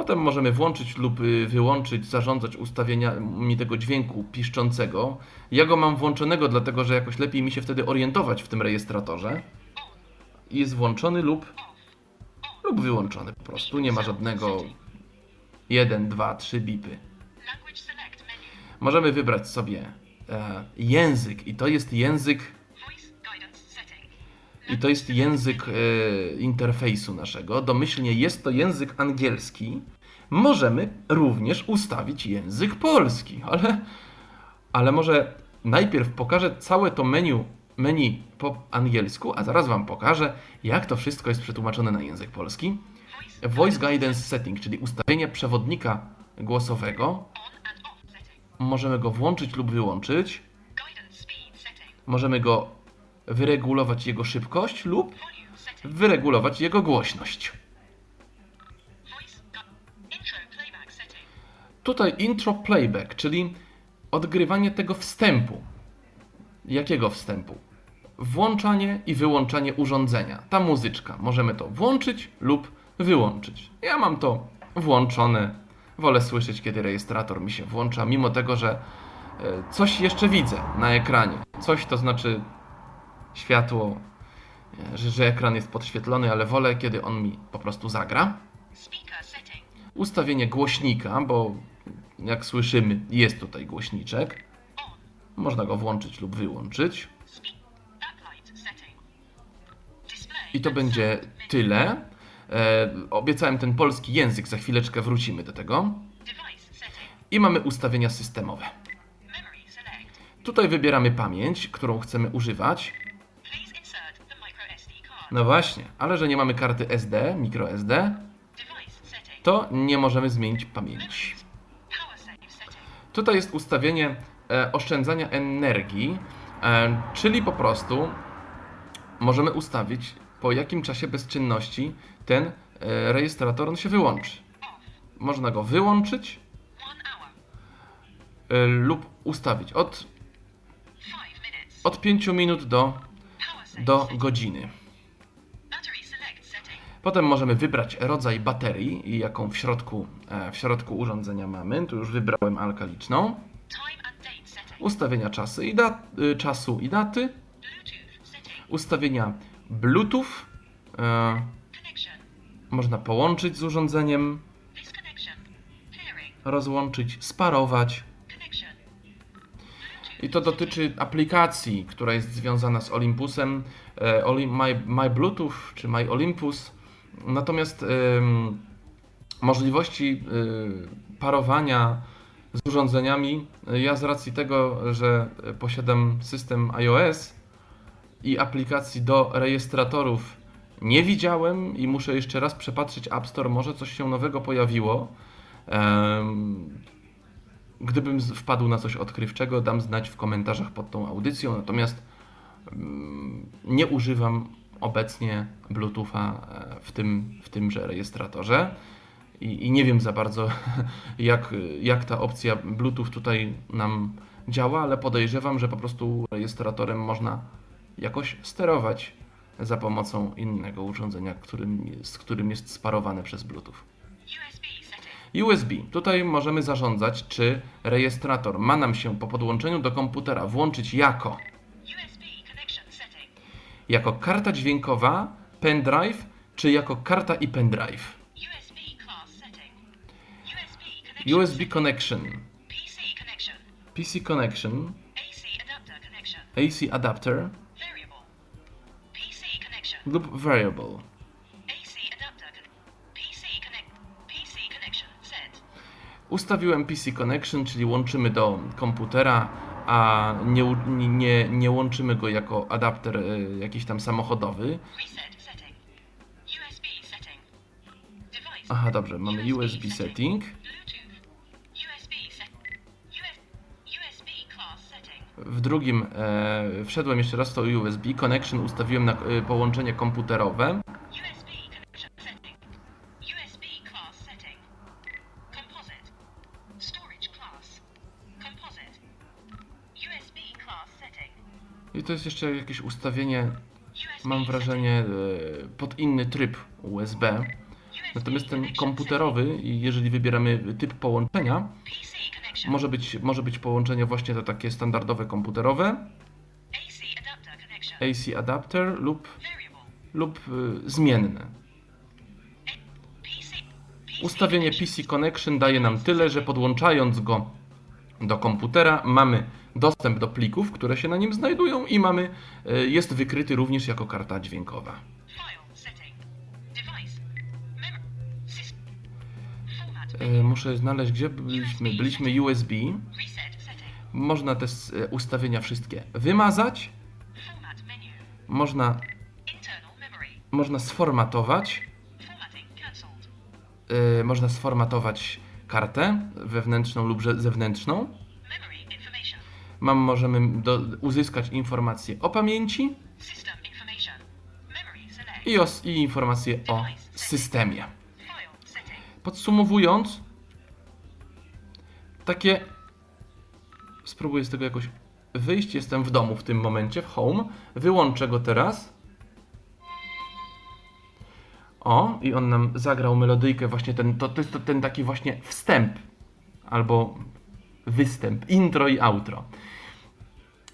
Potem możemy włączyć lub y, wyłączyć, zarządzać ustawieniami tego dźwięku piszczącego. Ja go mam włączonego, dlatego że jakoś lepiej mi się wtedy orientować w tym rejestratorze. Jest włączony lub, lub wyłączony po prostu. Nie ma żadnego 1, 2, 3 bipy. Możemy wybrać sobie e, język i to jest język. I to jest język e, interfejsu naszego. Domyślnie jest to język angielski. Możemy również ustawić język polski, ale, ale może najpierw pokażę całe to menu, menu po angielsku, a zaraz Wam pokażę, jak to wszystko jest przetłumaczone na język polski. Voice Guidance Setting, czyli ustawienie przewodnika głosowego. Możemy go włączyć lub wyłączyć. Możemy go wyregulować jego szybkość lub wyregulować jego głośność. Tutaj intro playback, czyli odgrywanie tego wstępu. Jakiego wstępu? Włączanie i wyłączanie urządzenia. Ta muzyczka. Możemy to włączyć lub wyłączyć. Ja mam to włączone. Wolę słyszeć, kiedy rejestrator mi się włącza, mimo tego, że e, coś jeszcze widzę na ekranie. Coś to znaczy światło, e, że, że ekran jest podświetlony, ale wolę, kiedy on mi po prostu zagra. Ustawienie głośnika, bo jak słyszymy, jest tutaj głośniczek. Można go włączyć lub wyłączyć. I to będzie tyle. E, obiecałem ten polski język, za chwileczkę wrócimy do tego. I mamy ustawienia systemowe. Tutaj wybieramy pamięć, którą chcemy używać. No właśnie, ale że nie mamy karty SD, microSD, to nie możemy zmienić pamięci. Tutaj jest ustawienie e, oszczędzania energii, e, czyli po prostu możemy ustawić po jakim czasie bezczynności ten e, rejestrator on się wyłączy. Można go wyłączyć lub ustawić od, od 5 minut do, do godziny. Potem możemy wybrać rodzaj baterii jaką w środku, e, w środku urządzenia mamy. Tu już wybrałem alkaliczną. Ustawienia czasy i dat, y, czasu i daty. Ustawienia Bluetooth. E, można połączyć z urządzeniem, rozłączyć, sparować. I to dotyczy aplikacji, która jest związana z Olympusem, e, My, My Bluetooth czy My Olympus. Natomiast możliwości y, parowania z urządzeniami, ja z racji tego, że posiadam system iOS i aplikacji do rejestratorów nie widziałem i muszę jeszcze raz przepatrzeć App Store, może coś się nowego pojawiło. Gdybym wpadł na coś odkrywczego, dam znać w komentarzach pod tą audycją. Natomiast mm, nie używam obecnie Bluetootha e, w, tym, w tymże rejestratorze i, i nie wiem za bardzo, jak, jak ta opcja Bluetooth tutaj nam działa, ale podejrzewam, że po prostu rejestratorem można jakoś sterować za pomocą innego urządzenia, którym, z którym jest sparowane przez Bluetooth. USB. Tutaj możemy zarządzać, czy rejestrator ma nam się po podłączeniu do komputera włączyć jako. Jako karta dźwiękowa, pendrive, czy jako karta i pendrive. USB connection. PC connection. AC adapter lub variable. Ustawiłem PC connection, czyli łączymy do komputera, a nie, nie- nie, łączymy go jako adapter e, jakiś tam samochodowy. Aha, dobrze, mamy USB setting. W drugim e, wszedłem jeszcze raz w to USB. Connection ustawiłem na e, połączenie komputerowe. To jest jeszcze jakieś ustawienie, mam wrażenie, e, pod inny tryb USB. Natomiast ten komputerowy, jeżeli wybieramy typ połączenia, może być, może być połączenie właśnie to takie standardowe komputerowe, AC adapter lub, lub e, zmienne. Ustawienie. PC Connection daje nam tyle, że podłączając go do komputera mamy dostęp do plików, które się na nim znajdują i mamy, e, jest wykryty również jako karta dźwiękowa. E, Muszę znaleźć, gdzie byliśmy. Byliśmy USB. Można te e, ustawienia wszystkie wymazać, można, można sformatować, można sformatować kartę wewnętrzną lub zewnętrzną. Mam, możemy do, uzyskać informacje o pamięci i, os, i informacje o systemie. Podsumowując, takie. Spróbuję z tego jakoś wyjść. Jestem w domu w tym momencie, w home. Wyłączę go teraz. O, i on nam zagrał melodyjkę, właśnie ten, to, to jest to, ten taki właśnie wstęp, albo występ, intro i outro.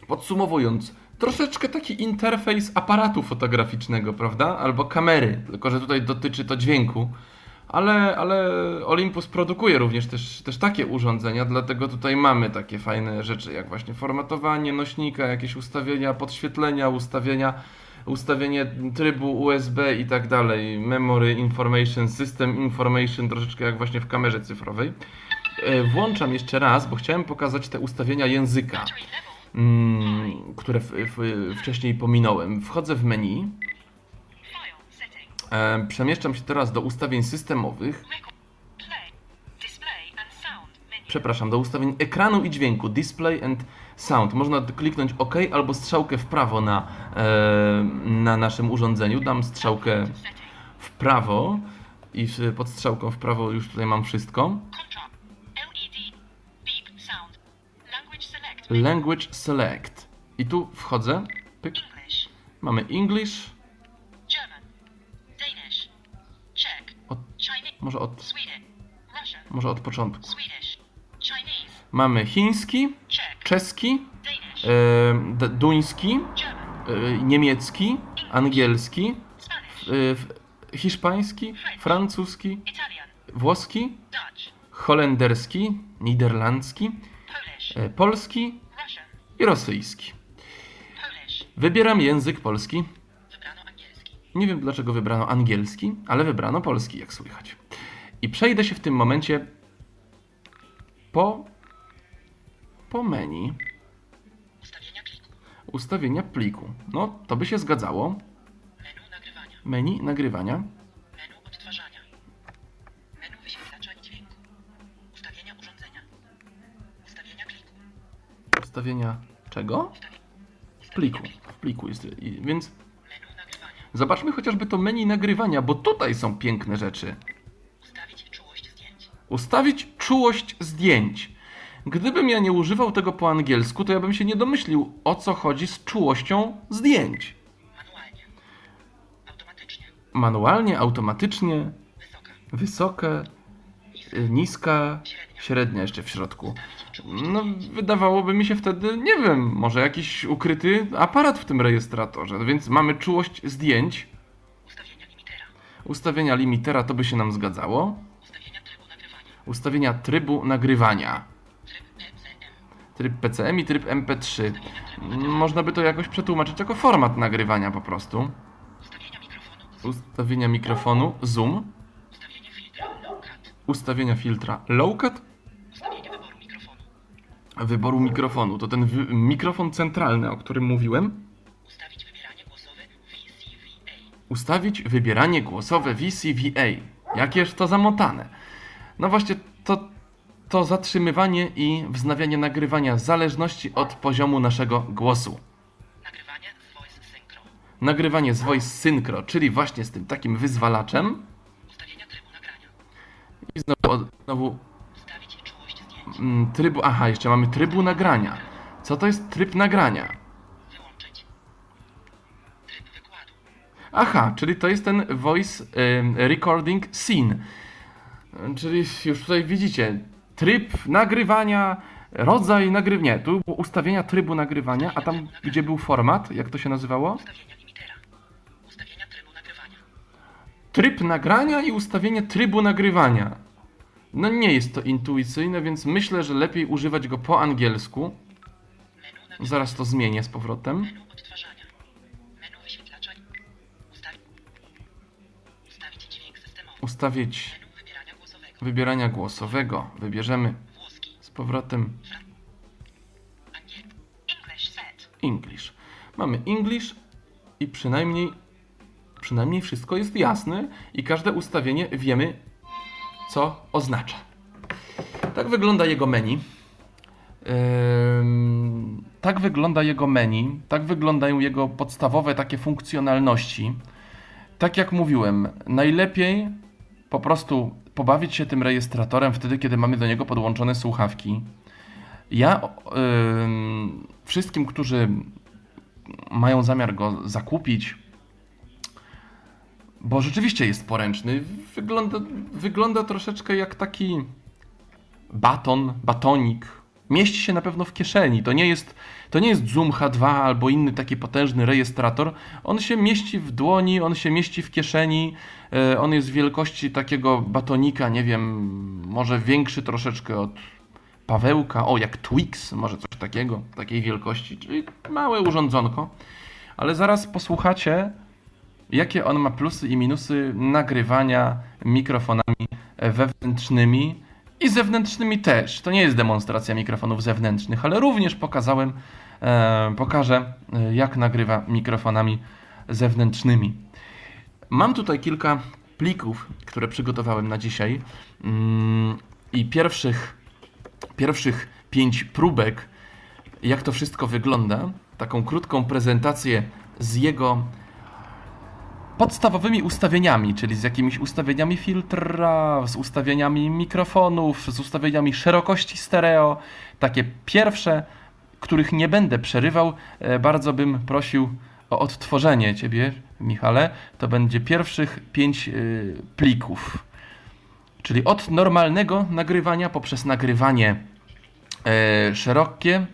Podsumowując, troszeczkę taki interfejs aparatu fotograficznego, prawda? Albo kamery, tylko że tutaj dotyczy to dźwięku. Ale, ale Olympus produkuje również też, też takie urządzenia, dlatego tutaj mamy takie fajne rzeczy, jak właśnie formatowanie nośnika, jakieś ustawienia podświetlenia, ustawienia, ustawienie trybu USB i tak dalej, memory information, system information, troszeczkę jak właśnie w kamerze cyfrowej. E, Włączam jeszcze raz, bo chciałem pokazać te ustawienia języka, które w, w, wcześniej pominąłem. Wchodzę w menu, e, przemieszczam się teraz do ustawień systemowych, przepraszam, do ustawień ekranu i dźwięku, display and sound. Można kliknąć OK albo strzałkę w prawo na, e, na naszym urządzeniu. Dam strzałkę w prawo i pod strzałką w prawo już tutaj mam wszystko. Language select. I tu wchodzę. Pyk. Mamy English. German. Danish. Czech. Od, może, od, może od początku. Mamy chiński, czeski, e, duński, e, niemiecki, angielski, e, hiszpański, francuski, włoski, holenderski, niderlandzki, polski Russian. i rosyjski. Wybieram język polski. Nie wiem dlaczego wybrano angielski, ale wybrano polski, jak słychać. I przejdę się w tym momencie po, po menu Ustawienia kliku. ustawienia pliku. No, to by się zgadzało. Menu nagrywania. Menu nagrywania, ustawienia czego? Ustawie... Pliku. W pliku jest. Więc zobaczmy chociażby to menu nagrywania, bo tutaj są piękne rzeczy. Ustawić czułość zdjęć. Ustawić czułość zdjęć. Gdybym ja nie używał tego po angielsku, to ja bym się nie domyślił, o co chodzi z czułością zdjęć. Manualnie. Automatycznie. Manualnie, automatycznie, Wysoka. wysoka, y, niska, średnia jeszcze w środku. No, wydawałoby mi się wtedy, nie wiem, może jakiś ukryty aparat w tym rejestratorze. Więc mamy czułość zdjęć, Ustawienia limitera. ustawienia limitera, to by się nam zgadzało. Ustawienia trybu nagrywania. Ustawienia trybu nagrywania. Tryb PCM. I tryb MP3. Można by to jakoś przetłumaczyć jako format nagrywania po prostu. Ustawienia mikrofonu. Ustawienia mikrofonu, zoom, Ustawienie filtra low cut. ustawienia filtra low cut. Wyboru mikrofonu. To ten mikrofon centralny, o którym mówiłem. Ustawić wybieranie głosowe VCVA. Ustawić wybieranie głosowe VCVA. Jakież to zamotane. No właśnie, to, to zatrzymywanie i wznawianie nagrywania w zależności od poziomu naszego głosu. Nagrywanie z voice synchro. Nagrywanie z Voice Synchro, czyli właśnie z tym takim wyzwalaczem. Ustawienia trybu nagrania. I znowu, znowu Ustawić czułość zdjęć. mm, trybu. Aha, jeszcze mamy trybu nagrania. Co to jest tryb nagrania? Aha, czyli to jest ten voice recording scene. Czyli już tutaj widzicie tryb nagrywania, rodzaj nagrywania. Tu ustawienia trybu nagrywania, a tam gdzie był format, jak to się nazywało? Tryb nagrania i ustawienie trybu nagrywania. No nie jest to intuicyjne, więc myślę, że lepiej używać go po angielsku. Zaraz to zmienię z powrotem. Ustawić. Wybierania głosowego. Wybierzemy z powrotem. English. Mamy English i przynajmniej, przynajmniej wszystko jest jasne i każde ustawienie wiemy, co oznacza. Tak wygląda jego menu. Tak wygląda jego menu, tak wyglądają jego podstawowe takie funkcjonalności. Tak jak mówiłem, najlepiej po prostu pobawić się tym rejestratorem wtedy, kiedy mamy do niego podłączone słuchawki. Ja wszystkim, którzy mają zamiar go zakupić, bo rzeczywiście jest poręczny, wygląda, wygląda troszeczkę jak taki baton, batonik. Mieści się na pewno w kieszeni. To nie jest, to nie jest Zoom H2 albo inny taki potężny rejestrator. On się mieści w dłoni, on się mieści w kieszeni. E, On jest wielkości takiego batonika, nie wiem, może większy troszeczkę od Pawełka, o jak Twix, może coś takiego, takiej wielkości, czyli małe urządzonko. Ale zaraz posłuchacie, jakie on ma plusy i minusy nagrywania mikrofonami wewnętrznymi i zewnętrznymi też. To nie jest demonstracja mikrofonów zewnętrznych, ale również pokazałem, e, pokażę, e, jak nagrywa mikrofonami zewnętrznymi. Mam tutaj kilka plików, które przygotowałem na dzisiaj mm, i pierwszych, pierwszych pięć próbek, jak to wszystko wygląda, taką krótką prezentację z jego podstawowymi ustawieniami, czyli z jakimiś ustawieniami filtra, z ustawieniami mikrofonów, z ustawieniami szerokości stereo. Takie pierwsze, których nie będę przerywał, e, bardzo bym prosił o odtworzenie Ciebie, Michale. To będzie pierwszych pięć y, plików. Czyli od normalnego nagrywania poprzez nagrywanie e, szerokie,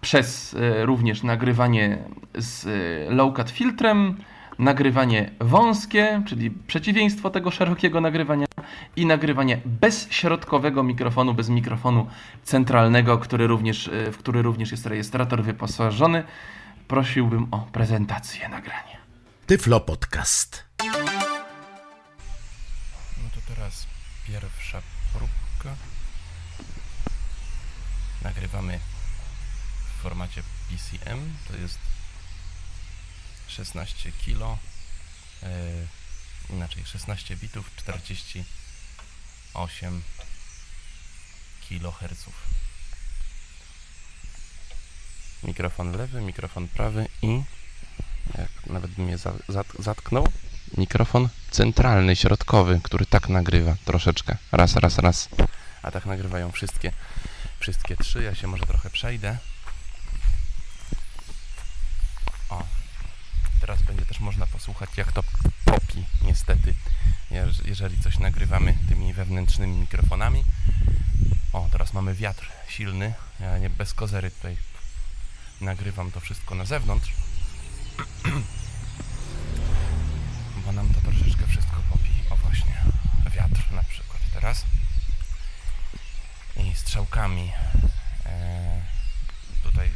przez e, również nagrywanie z e, low-cut filtrem, nagrywanie wąskie, czyli przeciwieństwo tego szerokiego nagrywania i nagrywanie bez środkowego mikrofonu, bez mikrofonu centralnego, który również, e, w który również jest rejestrator wyposażony. Prosiłbym o prezentację nagrania. Tyflo Podcast. No to teraz pierwsza próbka. Nagrywamy w formacie PCM, to jest 16 kilo, e, inaczej 16 bitów, 48 kHz. Mikrofon lewy, mikrofon prawy i jak nawet je za, zat, zatknął, mikrofon centralny, środkowy, który tak nagrywa troszeczkę. Raz, raz, raz. A tak nagrywają wszystkie, wszystkie trzy. Ja się może trochę przejdę. O, teraz będzie też można posłuchać, jak to popi, niestety, jeż- jeżeli coś nagrywamy tymi wewnętrznymi mikrofonami. O, teraz mamy wiatr silny. Ja nie bez kozery tutaj nagrywam to wszystko na zewnątrz. bo nam to troszeczkę wszystko popi. O właśnie, wiatr na przykład teraz. I strzałkami e, tutaj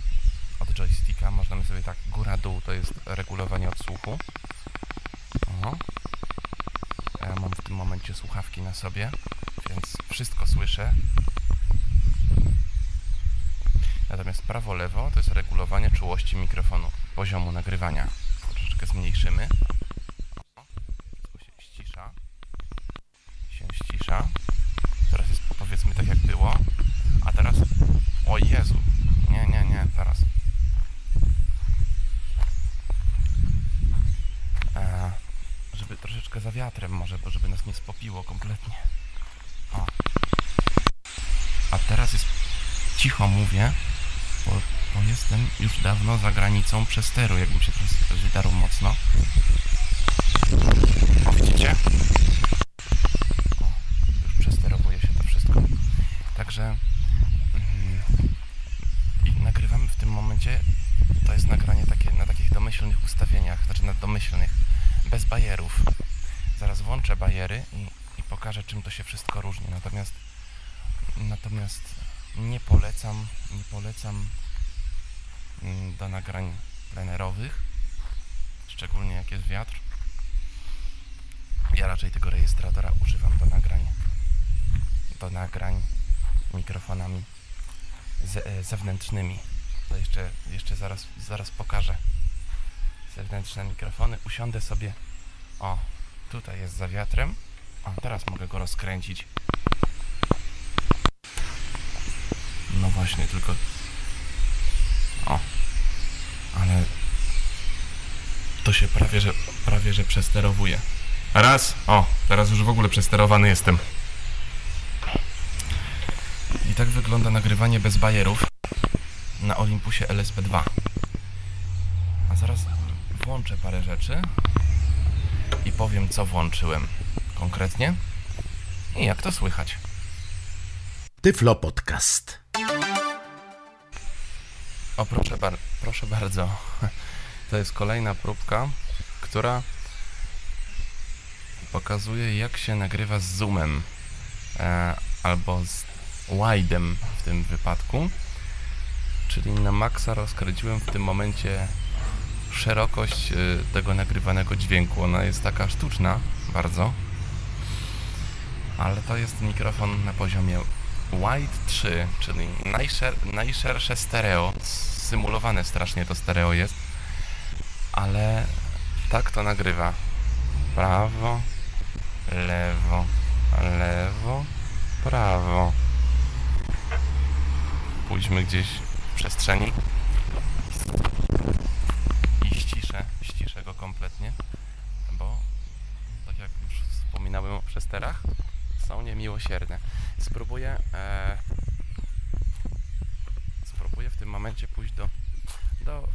od joysticka możemy sobie tak góra-dół to jest regulowanie odsłuchu. O. Ja mam w tym momencie słuchawki na sobie, więc wszystko słyszę. Natomiast prawo-lewo to jest regulowanie czułości mikrofonu, poziomu nagrywania. Troszeczkę zmniejszymy. O, Wszystko się ścisza. Się ścisza. Teraz jest powiedzmy tak jak było. A teraz... O Jezu! Nie, nie, nie, teraz. E, żeby troszeczkę za wiatrem może, bo żeby nas nie spopiło kompletnie. O. A teraz jest... Cicho mówię, bo, bo jestem już dawno za granicą przesteru, jakbym się teraz wydarł mocno. O, widzicie? O, już przesterowuje się to wszystko. Także mm, nagrywamy w tym momencie, to jest nagranie takie na takich domyślnych ustawieniach, znaczy na domyślnych, bez bajerów. Zaraz włączę bajery i, i pokażę czym to się wszystko różni. Natomiast natomiast polecam, nie polecam mm, do nagrań plenerowych, szczególnie jak jest wiatr. Ja raczej tego rejestratora używam do nagrań, do nagrań mikrofonami ze, e, zewnętrznymi. To jeszcze, jeszcze zaraz, zaraz pokażę. Zewnętrzne mikrofony. Usiądę sobie. O, tutaj jest za wiatrem. O, teraz mogę go rozkręcić. No właśnie, tylko. O. Ale. To się prawie, że prawie, że przesterowuje. Raz, o, Teraz już w ogóle przesterowany jestem. I tak wygląda nagrywanie bez bajerów na Olympusie LSP2. A zaraz włączę parę rzeczy i powiem, co włączyłem konkretnie i jak to słychać. Tyflo Podcast. O, proszę, bar- proszę bardzo. To jest kolejna próbka, która pokazuje, jak się nagrywa z zoomem e, albo z wide'em w tym wypadku. Czyli na maksa rozkręciłem w tym momencie szerokość e, tego nagrywanego dźwięku. Ona jest taka sztuczna, bardzo. Ale to jest mikrofon na poziomie Wide 3, czyli najszer- najszersze stereo. Symulowane strasznie to stereo jest. Ale tak to nagrywa. Prawo, lewo, lewo, prawo. Pójdźmy gdzieś w przestrzeni i ściszę, ściszę go kompletnie, bo tak jak już wspominałem o przesterach, są niemiłosierne. Spróbuję, e, spróbuję w tym momencie pójść do, do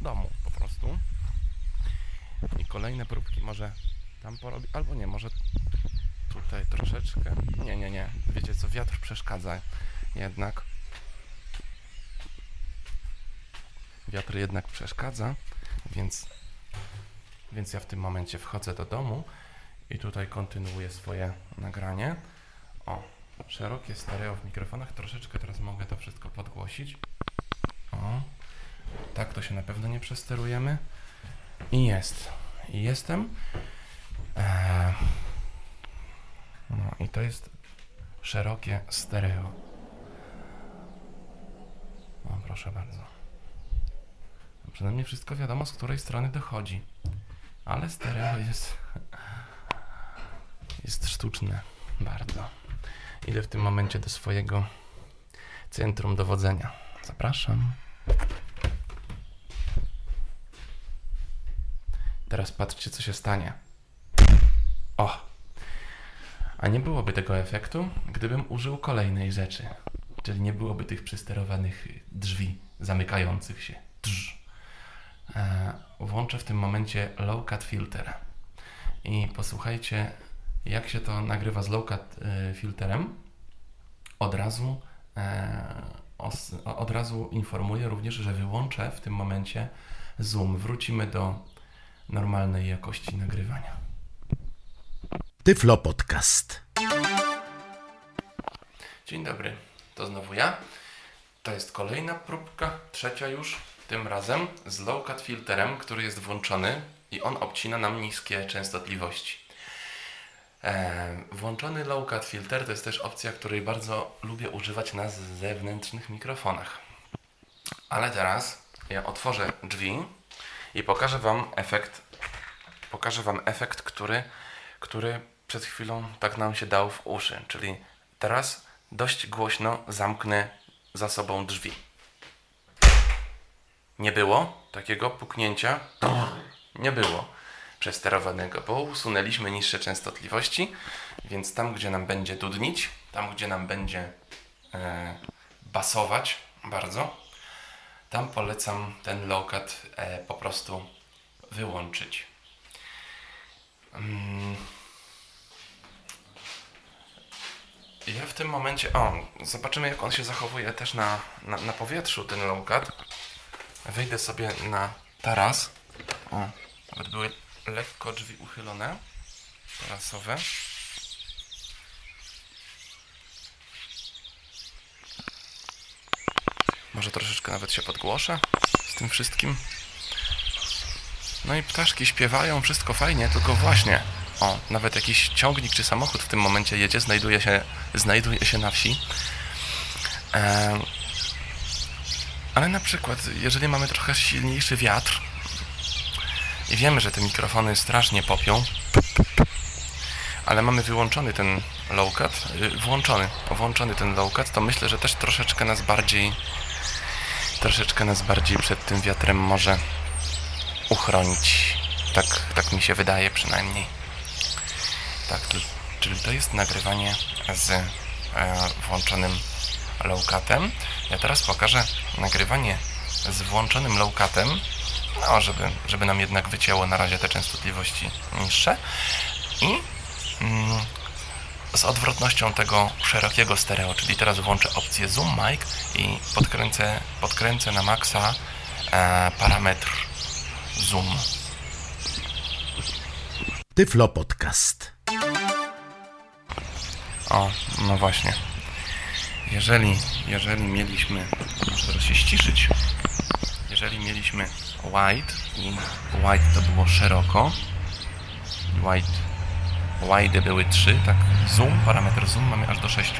domu po prostu. I kolejne próbki może tam porobić, albo nie, może tutaj troszeczkę, nie, nie, nie, wiecie co, wiatr przeszkadza jednak, wiatr jednak przeszkadza, więc, więc ja w tym momencie wchodzę do domu i tutaj kontynuuję swoje nagranie. O, szerokie stereo w mikrofonach, troszeczkę teraz mogę to wszystko podgłosić. O, tak to się na pewno nie przesterujemy. I jest. I jestem. Eee, no i to jest szerokie stereo. O, proszę bardzo. Przynajmniej wszystko wiadomo, z której strony dochodzi. Ale stereo jest jest sztuczne. Bardzo. Idę w tym momencie do swojego centrum dowodzenia. Zapraszam. Teraz patrzcie, co się stanie. O! A nie byłoby tego efektu, gdybym użył kolejnej rzeczy. Czyli nie byłoby tych przysterowanych drzwi zamykających się. Drz. E, włączę w tym momencie low cut filter. I posłuchajcie, jak się to nagrywa z low cut e, filterem. Od razu, e, os, od razu informuję również, że wyłączę w tym momencie zoom. Wrócimy do normalnej jakości nagrywania. Tyflo Podcast. Dzień dobry, to znowu ja. To jest kolejna próbka, trzecia już, tym razem z low cut filterem, który jest włączony i on obcina nam niskie częstotliwości. E, włączony low cut filter to jest też opcja, której bardzo lubię używać na zewnętrznych mikrofonach. Ale teraz ja otworzę drzwi i pokażę Wam efekt, pokażę Wam efekt, który, który przed chwilą tak nam się dał w uszy. Czyli teraz dość głośno zamknę za sobą drzwi. Nie było takiego puknięcia. Nie było przesterowanego, bo usunęliśmy niższe częstotliwości, więc tam, gdzie nam będzie dudnić, tam, gdzie nam będzie e, basować bardzo, tam polecam ten low cut e, po prostu wyłączyć. Mm. Ja w tym momencie, o, zobaczymy jak on się zachowuje też na, na, na powietrzu, ten low cut. Wyjdę sobie na taras. O, nawet były lekko drzwi uchylone, tarasowe. Może troszeczkę nawet się podgłoszę z tym wszystkim. No i ptaszki śpiewają, wszystko fajnie, tylko właśnie, o, nawet jakiś ciągnik czy samochód w tym momencie jedzie, znajduje się, znajduje się na wsi. Ehm, ale na przykład, jeżeli mamy trochę silniejszy wiatr i wiemy, że te mikrofony strasznie popią, ale mamy wyłączony ten low cut, y, włączony, włączony ten low cut, to myślę, że też troszeczkę nas bardziej troszeczkę nas bardziej przed tym wiatrem może uchronić. Tak, tak mi się wydaje przynajmniej. Tak, to, czyli to jest nagrywanie z e, włączonym low-cutem. Ja teraz pokażę nagrywanie z włączonym low-cutem, no, żeby, żeby nam jednak wycięło na razie te częstotliwości niższe. I mm, z odwrotnością tego szerokiego stereo, czyli teraz włączę opcję Zoom Mic i podkręcę, podkręcę na maksa e, parametr Zoom. Tyflo Podcast. O, no właśnie. Jeżeli, jeżeli mieliśmy, muszę teraz się ściszyć. Jeżeli mieliśmy wide i wide to było szeroko, wide, wide były 3, tak, zoom, parametr zoom mamy aż do 6.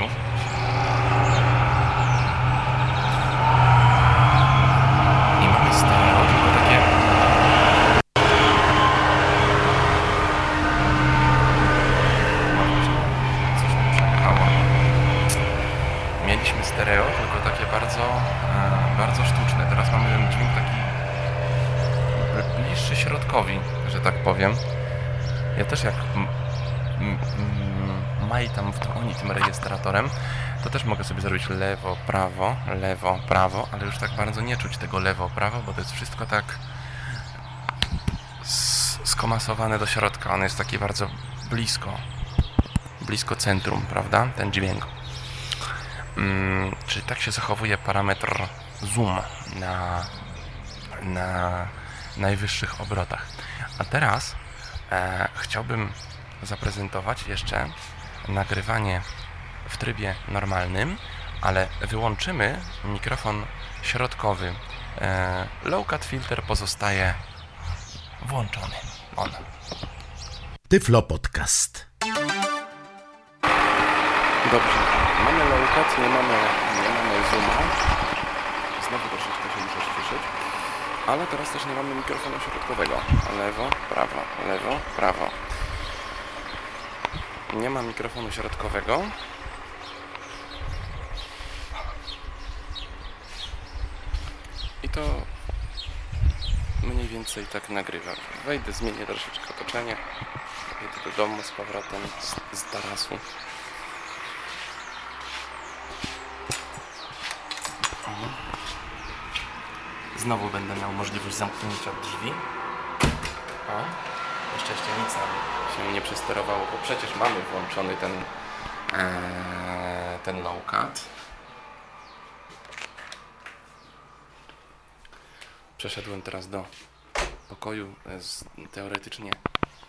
lewo, prawo, lewo, prawo, ale już tak bardzo nie czuć tego lewo, prawo, bo to jest wszystko tak skomasowane do środka. On jest taki bardzo blisko blisko centrum, prawda? Ten dźwięk. Mm, czyli tak się zachowuje parametr zoom na, na najwyższych obrotach. A teraz e, chciałbym zaprezentować jeszcze nagrywanie w trybie normalnym, ale wyłączymy mikrofon środkowy. E, low cut filter pozostaje włączony. On. Tyflo Podcast. Dobrze. Mamy low-cut, nie mamy, nie mamy zooma. Znowu troszeczkę się muszę ściszyć. Ale teraz też nie mamy mikrofonu środkowego. Lewo, prawo, lewo, prawo. Nie ma mikrofonu środkowego. I to mniej więcej tak nagrywa. Wejdę, zmienię troszeczkę otoczenie. Jedę do domu z powrotem z, z tarasu. Znowu będę miał możliwość zamknięcia drzwi. O, na szczęście nic nam się nie przesterowało, bo przecież mamy włączony ten, e, ten low cut. Przeszedłem teraz do pokoju z teoretycznie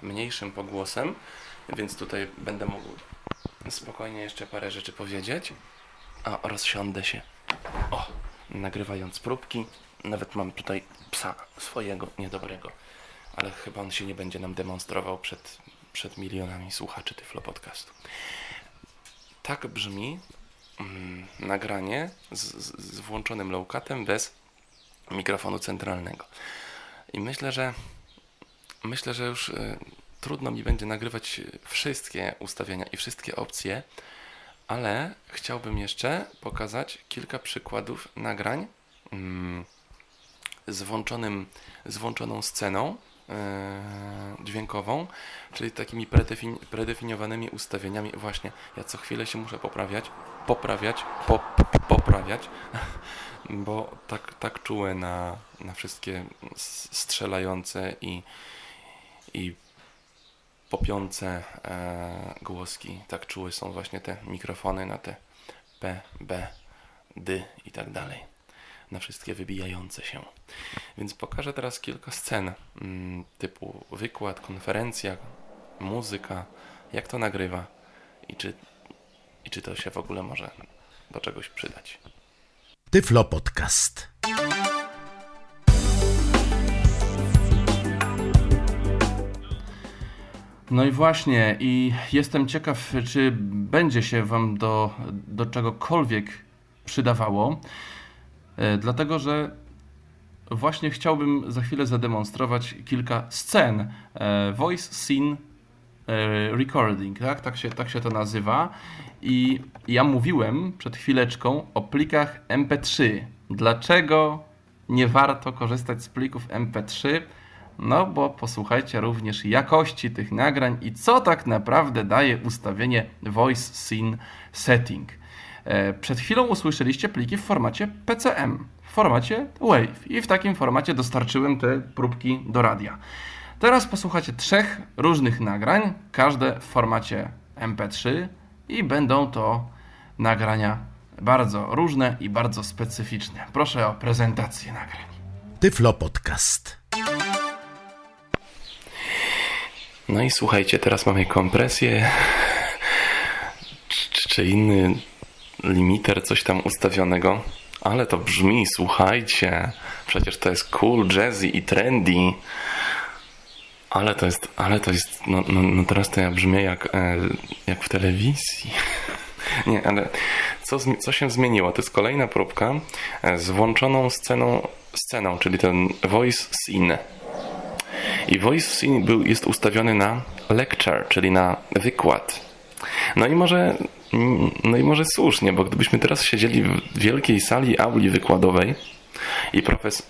mniejszym pogłosem, więc tutaj będę mógł spokojnie jeszcze parę rzeczy powiedzieć. A rozsiądę się. O, nagrywając próbki. Nawet mam tutaj psa swojego niedobrego, ale chyba on się nie będzie nam demonstrował przed, przed milionami słuchaczy Tyflo Podcastu. Tak brzmi mm, nagranie z, z, włączonym low-cutem bez mikrofonu centralnego. I myślę, że myślę, że już y, trudno mi będzie nagrywać wszystkie ustawienia i wszystkie opcje, ale chciałbym jeszcze pokazać kilka przykładów nagrań mm, z, włączonym, z włączoną sceną. e, dźwiękową, czyli takimi predefini- predefiniowanymi ustawieniami. Właśnie, ja co chwilę się muszę poprawiać, poprawiać, po, po, poprawiać, bo tak, tak na, na wszystkie strzelające i, i popiące e, głoski. Tak czułe są właśnie te mikrofony na te P, B, D i tak dalej. Na wszystkie wybijające się. Więc pokażę teraz kilka scen mm, typu wykład, konferencja, muzyka, jak to nagrywa i czy, i czy to się w ogóle może do czegoś przydać. Tyflo Podcast. No i właśnie, i jestem ciekaw, czy będzie się Wam do, do czegokolwiek przydawało, dlatego że właśnie chciałbym za chwilę zademonstrować kilka scen e, voice scene e, recording, tak? Tak, się, tak się to nazywa. I ja mówiłem przed chwileczką o plikach MP3. Dlaczego nie warto korzystać z plików MP3? No bo posłuchajcie również jakości tych nagrań i co tak naprawdę daje ustawienie Voice Scene Setting. E, Przed chwilą usłyszeliście pliki w formacie PCM, w formacie WAV i w takim formacie dostarczyłem te próbki do radia. Teraz posłuchacie trzech różnych nagrań, każde w formacie MP3 i będą to nagrania bardzo różne i bardzo specyficzne. Proszę o prezentację nagrań. Tyflo Podcast. No i słuchajcie, teraz mamy kompresję czy, czy inny limiter, coś tam ustawionego. Ale to brzmi, słuchajcie, przecież to jest cool, jazzy i trendy. Ale to jest, ale to jest, no, no, no teraz to ja brzmię jak, e, jak w telewizji. Nie, ale co, co się zmieniło? To jest kolejna próbka e, z włączoną sceną, sceną czyli ten voice scene. I voice scene był, jest ustawiony na lecture, czyli na wykład. No i może, no i może słusznie, bo gdybyśmy teraz siedzieli w wielkiej sali auli wykładowej i, profes,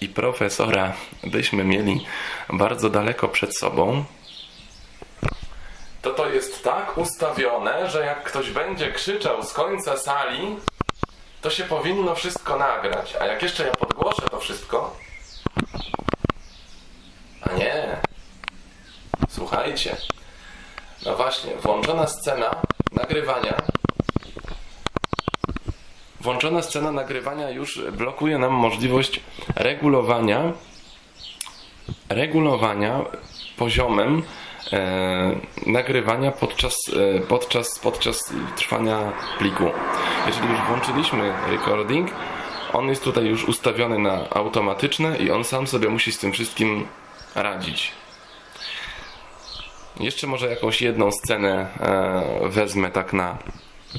i profesora byśmy mieli bardzo daleko przed sobą, to to jest tak ustawione, że jak ktoś będzie krzyczał z końca sali, to się powinno wszystko nagrać. A jak jeszcze ja podgłoszę to wszystko, a nie. Słuchajcie. No właśnie, włączona scena nagrywania. Włączona scena nagrywania już blokuje nam możliwość regulowania regulowania poziomem e, nagrywania podczas, e, podczas, podczas trwania pliku. Jeżeli już włączyliśmy recording, on jest tutaj już ustawiony na automatyczne i on sam sobie musi z tym wszystkim radzić. Jeszcze może jakąś jedną scenę e, wezmę tak na,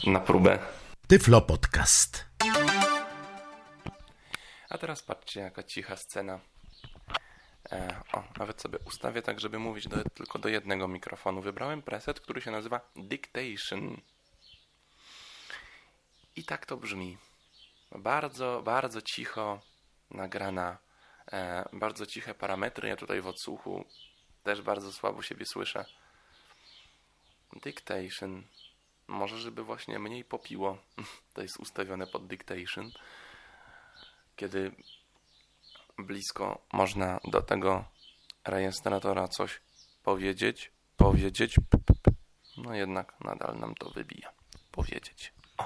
na próbę. Tyflo Podcast. A teraz patrzcie, jaka cicha scena. E, o, nawet sobie ustawię tak, żeby mówić do, tylko do jednego mikrofonu. Wybrałem preset, który się nazywa Dictation. I tak to brzmi. Bardzo, bardzo cicho nagrana, e, bardzo ciche parametry. Ja tutaj w odsłuchu też bardzo słabo siebie słyszę. Dictation. Może, żeby właśnie mniej popiło. To jest ustawione pod dictation. Kiedy blisko można do tego rejestratora coś powiedzieć, powiedzieć, p, p, p. no jednak nadal nam to wybija. Powiedzieć. O,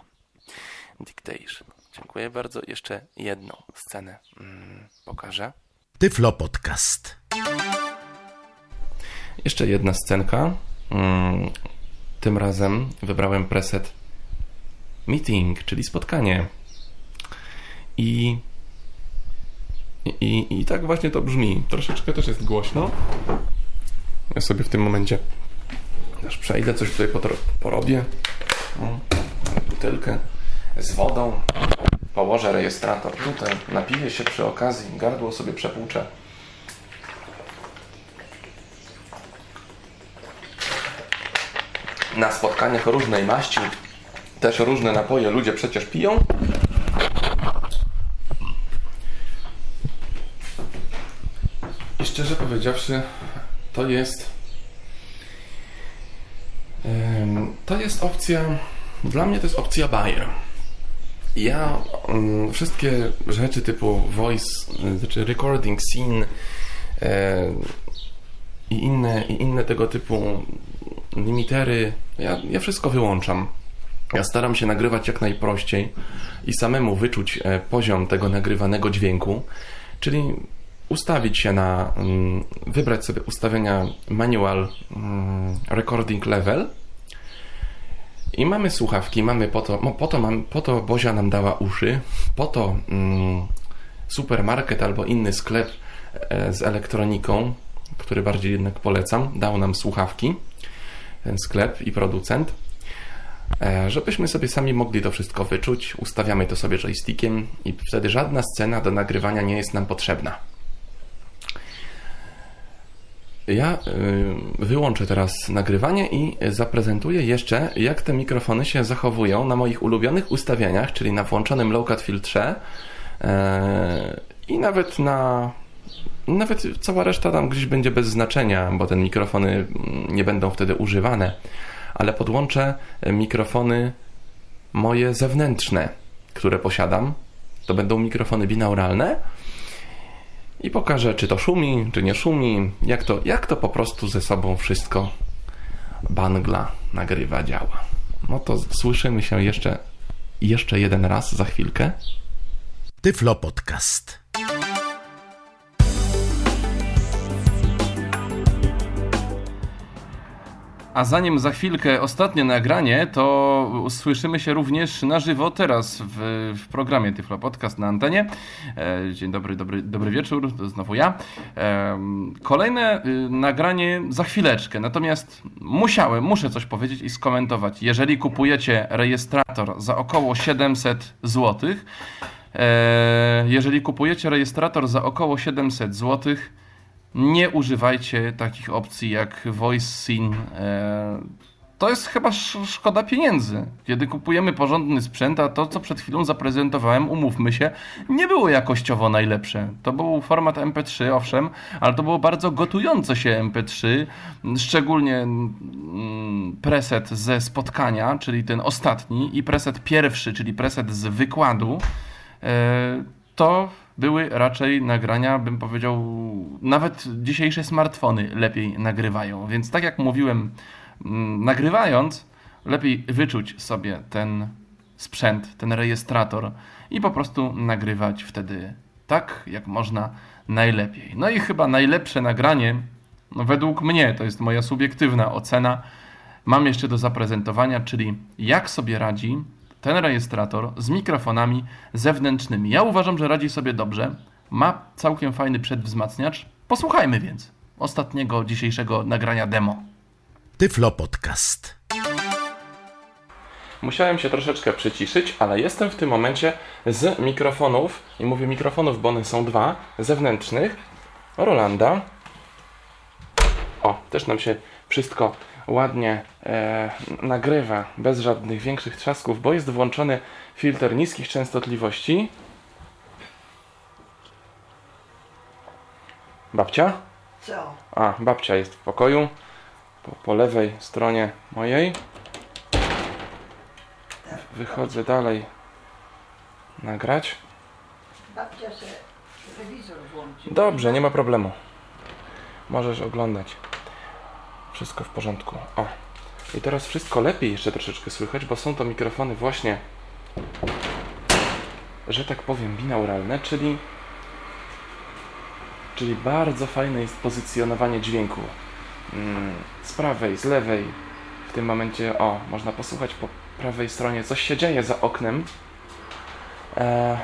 dictation. Dziękuję bardzo. Jeszcze jedną scenę mm, pokażę. Tyflo Podcast. Jeszcze jedna scenka. Mm, Tym razem wybrałem preset meeting, czyli spotkanie. I, i, I tak właśnie to brzmi. Troszeczkę też jest głośno. Ja sobie w tym momencie aż przejdę, coś tutaj porobię. Butelkę z wodą. Położę rejestrator tutaj. Napiję się przy okazji. Gardło sobie przepłuczę. Na spotkaniach różnej maści też różne napoje ludzie przecież piją. I szczerze powiedziawszy, to jest to jest opcja dla mnie to jest opcja Bayer. Ja wszystkie rzeczy typu voice, znaczy recording scene i inne, i inne tego typu limitery, ja, ja wszystko wyłączam. Ja staram się nagrywać jak najprościej i samemu wyczuć e, poziom tego nagrywanego dźwięku, czyli ustawić się na, mm, wybrać sobie ustawienia manual mm, recording level i mamy słuchawki, mamy po to, po to, mam, po to Bozia nam dała uszy, po to mm, supermarket albo inny sklep e, z elektroniką, który bardziej jednak polecam, dał nam słuchawki, ten sklep i producent, e, żebyśmy sobie sami mogli to wszystko wyczuć. Ustawiamy to sobie joystickiem i wtedy żadna scena do nagrywania nie jest nam potrzebna. Ja y, wyłączę teraz nagrywanie i zaprezentuję jeszcze, jak te mikrofony się zachowują na moich ulubionych ustawieniach, czyli na włączonym low cut filtrze e, i nawet na Nawet cała reszta tam gdzieś będzie bez znaczenia, bo te mikrofony mm, nie będą wtedy używane. Ale podłączę mikrofony moje zewnętrzne, które posiadam. To będą mikrofony binauralne. I pokażę, czy to szumi, czy nie szumi, jak to, jak to po prostu ze sobą wszystko bangla nagrywa, działa. No to słyszymy się jeszcze, jeszcze jeden raz za chwilkę. Tyflo Podcast. A zanim za chwilkę ostatnie nagranie, to słyszymy się również na żywo teraz w, w programie Tyflo Podcast na antenie. E, dzień dobry, dobry, dobry wieczór, to znowu ja. E, kolejne y, nagranie za chwileczkę, natomiast musiałem, muszę coś powiedzieć i skomentować. Jeżeli kupujecie rejestrator za około 700 zł, e, jeżeli kupujecie rejestrator za około 700 złotych, nie używajcie takich opcji jak Voice Scene. To jest chyba sz- szkoda pieniędzy. Kiedy kupujemy porządny sprzęt, a to, co przed chwilą zaprezentowałem, umówmy się, nie było jakościowo najlepsze. To był format MP3, owszem, ale to było bardzo gotujące się MP3, szczególnie mm, preset ze spotkania, czyli ten ostatni, i preset pierwszy, czyli preset z wykładu. E, To były raczej nagrania, bym powiedział, nawet dzisiejsze smartfony lepiej nagrywają. Więc tak jak mówiłem, mm, nagrywając, lepiej wyczuć sobie ten sprzęt, ten rejestrator i po prostu nagrywać wtedy tak, jak można najlepiej. No i chyba najlepsze nagranie, no według mnie, to jest moja subiektywna ocena, mam jeszcze do zaprezentowania, czyli jak sobie radzi ten rejestrator z mikrofonami zewnętrznymi. Ja uważam, że radzi sobie dobrze. Ma całkiem fajny przedwzmacniacz. Posłuchajmy więc ostatniego dzisiejszego nagrania demo. Tyflo Podcast. Musiałem się troszeczkę przyciszyć, ale jestem w tym momencie z mikrofonów, i mówię mikrofonów, bo one są dwa, zewnętrznych, Rolanda. O, też nam się wszystko ładnie e, nagrywa, bez żadnych większych trzasków, bo jest włączony filtr niskich częstotliwości. Babcia? Co? A, babcia jest w pokoju, po, po lewej stronie mojej. Wychodzę dalej nagrać. Babcia się telewizor włączy. Dobrze, nie ma problemu. Możesz oglądać. Wszystko w porządku. O. I teraz wszystko lepiej jeszcze troszeczkę słychać, bo są to mikrofony właśnie, że tak powiem, binauralne, czyli czyli bardzo fajne jest pozycjonowanie dźwięku. Mm, Z prawej, z lewej. W tym momencie, o, można posłuchać po prawej stronie, coś się dzieje za oknem. E,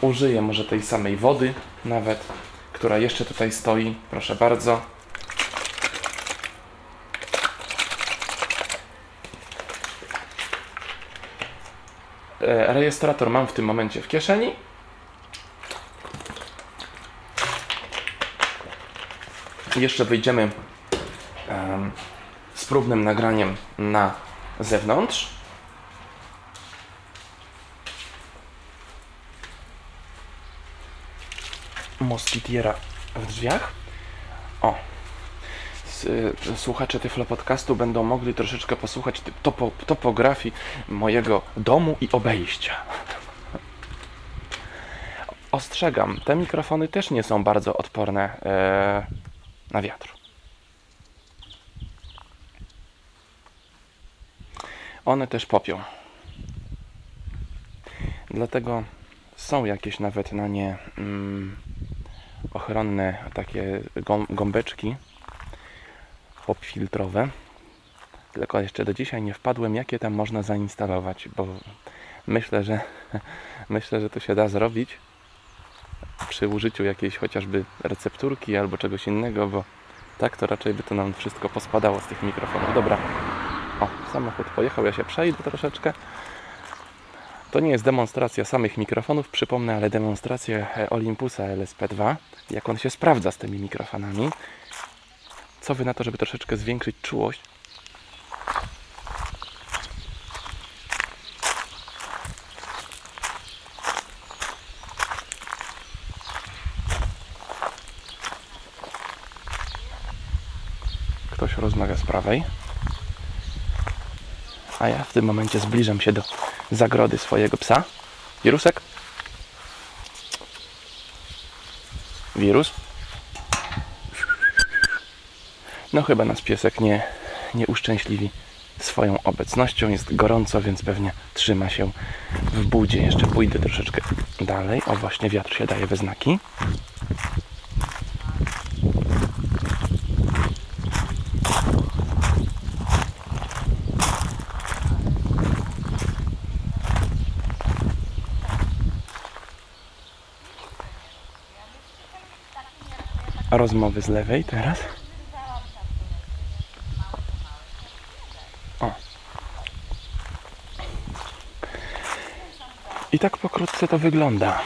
użyję może tej samej wody nawet, która jeszcze tutaj stoi. Proszę bardzo. Rejestrator mam w tym momencie w kieszeni. Jeszcze wyjdziemy em, z próbnym nagraniem na zewnątrz. moskitiera w drzwiach. O. Y, Słuchacze Tyflo Podcastu będą mogli troszeczkę posłuchać topo, topografii mojego domu i obejścia. Ostrzegam, te mikrofony też nie są bardzo odporne e, na wiatr. One też popią. Dlatego są jakieś nawet na nie mm, ochronne takie gą- gąbeczki popfiltrowe. Tylko jeszcze do dzisiaj nie wpadłem, jakie tam można zainstalować, bo myślę, że myślę, że to się da zrobić przy użyciu jakiejś chociażby recepturki albo czegoś innego, bo tak to raczej by to nam wszystko pospadało z tych mikrofonów. Dobra. O, samochód pojechał, ja się przejdę troszeczkę. To nie jest demonstracja samych mikrofonów, przypomnę, ale demonstracja Olympusa LSP2, jak on się sprawdza z tymi mikrofonami. Co wy na to, żeby troszeczkę zwiększyć czułość? Ktoś rozmawia z prawej. A ja w tym momencie zbliżam się do zagrody swojego psa. Wirusek? Wirus? No chyba nas piesek nie, nie uszczęśliwi swoją obecnością. Jest gorąco, więc pewnie trzyma się w budzie. Jeszcze pójdę troszeczkę dalej. O, właśnie wiatr się daje we znaki. Rozmowy z lewej teraz. I tak pokrótce to wygląda.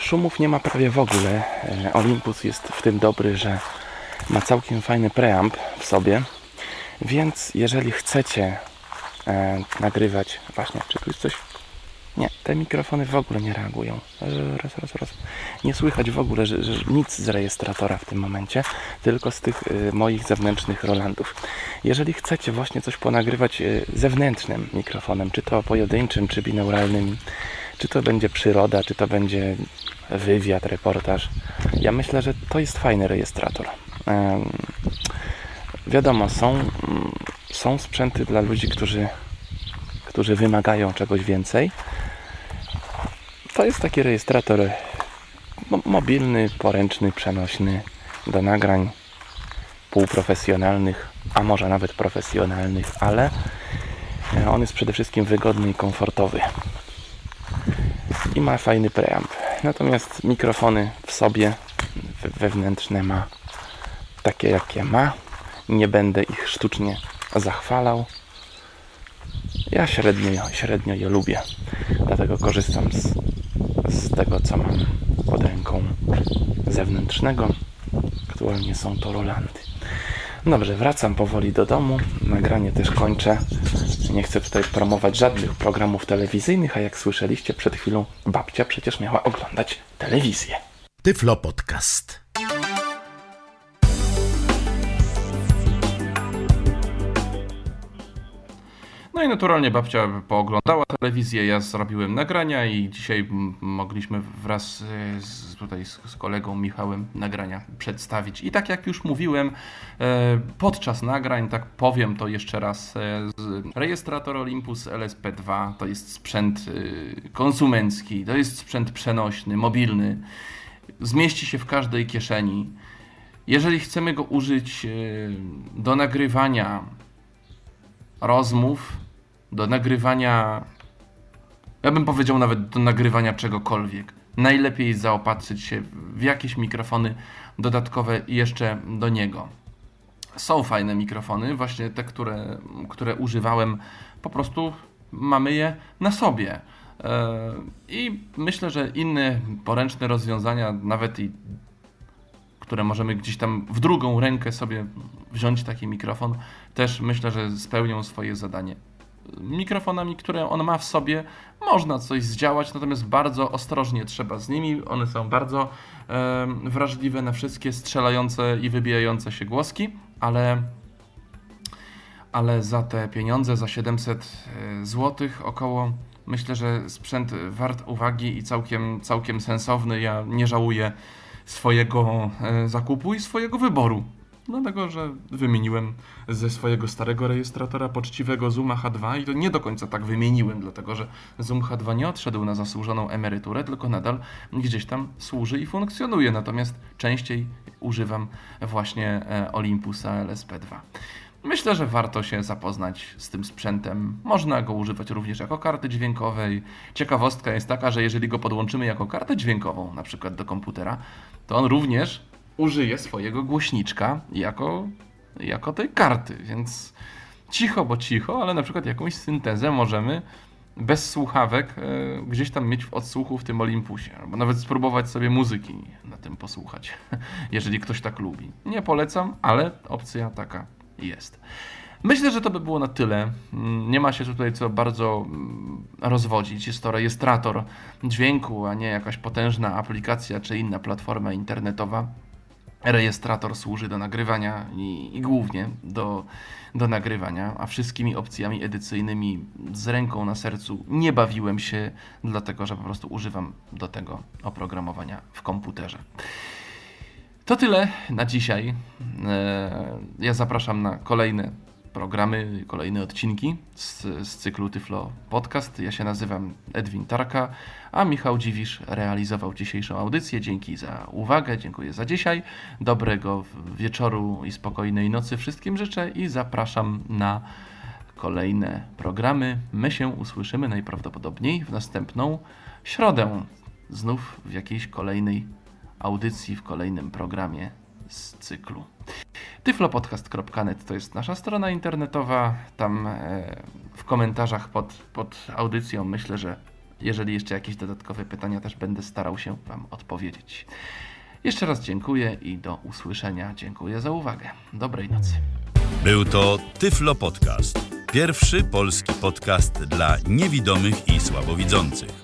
Szumów nie ma prawie w ogóle. E, Olympus jest w tym dobry, że ma całkiem fajny preamp w sobie. Więc jeżeli chcecie e, nagrywać, właśnie, czy tu jest coś nie, te mikrofony w ogóle nie reagują. Raz, raz, raz. Nie słychać w ogóle że, że nic z rejestratora w tym momencie, tylko z tych y, moich zewnętrznych Rolandów. Jeżeli chcecie właśnie coś ponagrywać y, zewnętrznym mikrofonem, czy to pojedynczym, czy binauralnym, czy to będzie przyroda, czy to będzie wywiad, reportaż, ja myślę, że to jest fajny rejestrator. Ym, wiadomo, są, są sprzęty dla ludzi, którzy którzy wymagają czegoś więcej. To jest taki rejestrator mobilny, poręczny, przenośny do nagrań półprofesjonalnych, a może nawet profesjonalnych, ale on jest przede wszystkim wygodny i komfortowy. I ma fajny preamp. Natomiast mikrofony w sobie wewnętrzne ma takie jakie ma. Nie będę ich sztucznie zachwalał. Ja średnio, średnio je lubię. Dlatego korzystam z, z tego, co mam pod ręką zewnętrznego. Aktualnie są to Rolandy. Dobrze, wracam powoli do domu. Nagranie też kończę. Nie chcę tutaj promować żadnych programów telewizyjnych, a jak słyszeliście przed chwilą, babcia przecież miała oglądać telewizję. Tyflo Podcast. No i naturalnie babcia pooglądała telewizję, ja zrobiłem nagrania i dzisiaj mogliśmy wraz e, z, tutaj z, z, kolegą Michałem nagrania przedstawić. I tak jak już mówiłem, e, podczas nagrań, tak powiem to jeszcze raz, e, rejestrator Olympus LSP2 to jest sprzęt konsumencki, to jest sprzęt przenośny, mobilny, zmieści się w każdej kieszeni. Jeżeli chcemy go użyć do nagrywania rozmów, do nagrywania, ja bym powiedział nawet do nagrywania czegokolwiek. Najlepiej zaopatrzyć się w jakieś mikrofony dodatkowe jeszcze do niego. Są fajne mikrofony, właśnie te, które, które używałem, po prostu mamy je na sobie. E, I myślę, że inne poręczne rozwiązania, nawet i które możemy gdzieś tam w drugą rękę sobie wziąć taki mikrofon, też myślę, że spełnią swoje zadanie mikrofonami, które on ma w sobie, można coś zdziałać, natomiast bardzo ostrożnie trzeba z nimi. One są bardzo e, wrażliwe na wszystkie strzelające i wybijające się głoski, ale, ale za te pieniądze, za 700 e, zł około, myślę, że sprzęt wart uwagi i całkiem, całkiem sensowny. Ja nie żałuję swojego e, zakupu i swojego wyboru. Dlatego, że wymieniłem ze swojego starego rejestratora poczciwego Zooma H2 i to nie do końca tak wymieniłem, dlatego że Zoom H2 nie odszedł na zasłużoną emeryturę, tylko nadal gdzieś tam służy i funkcjonuje. Natomiast częściej używam właśnie e, Olympusa LSP2. Myślę, że warto się zapoznać z tym sprzętem. Można go używać również jako karty dźwiękowej. Ciekawostka jest taka, że jeżeli go podłączymy jako kartę dźwiękową, na przykład do komputera, to on również użyje swojego głośniczka jako, jako tej karty, więc cicho, bo cicho, ale na przykład jakąś syntezę możemy bez słuchawek e, gdzieś tam mieć w odsłuchu w tym Olympusie, albo nawet spróbować sobie muzyki na tym posłuchać, jeżeli ktoś tak lubi. Nie polecam, ale opcja taka jest. Myślę, że to by było na tyle. Mm, nie ma się tutaj co bardzo mm, rozwodzić. Jest to rejestrator dźwięku, a nie jakaś potężna aplikacja czy inna platforma internetowa. Rejestrator służy do nagrywania i, i głównie do, do nagrywania, a wszystkimi opcjami edycyjnymi z ręką na sercu nie bawiłem się, dlatego że po prostu używam do tego oprogramowania w komputerze. To tyle na dzisiaj. E, Ja zapraszam na kolejne programy, kolejne odcinki z, z cyklu Tyflo Podcast. Ja się nazywam Edwin Tarka, a Michał Dziwisz realizował dzisiejszą audycję. Dzięki za uwagę, dziękuję za dzisiaj. Dobrego wieczoru i spokojnej nocy wszystkim życzę i zapraszam na kolejne programy. My się usłyszymy najprawdopodobniej w następną środę. Znów w jakiejś kolejnej audycji, w kolejnym programie z cyklu. Tyflopodcast.net to jest nasza strona internetowa. Tam e, w komentarzach pod, pod audycją myślę, że jeżeli jeszcze jakieś dodatkowe pytania, też będę starał się Wam odpowiedzieć. Jeszcze raz dziękuję i do usłyszenia. Dziękuję za uwagę. Dobrej nocy. Był to Tyflo Podcast. Pierwszy polski podcast dla niewidomych i słabowidzących.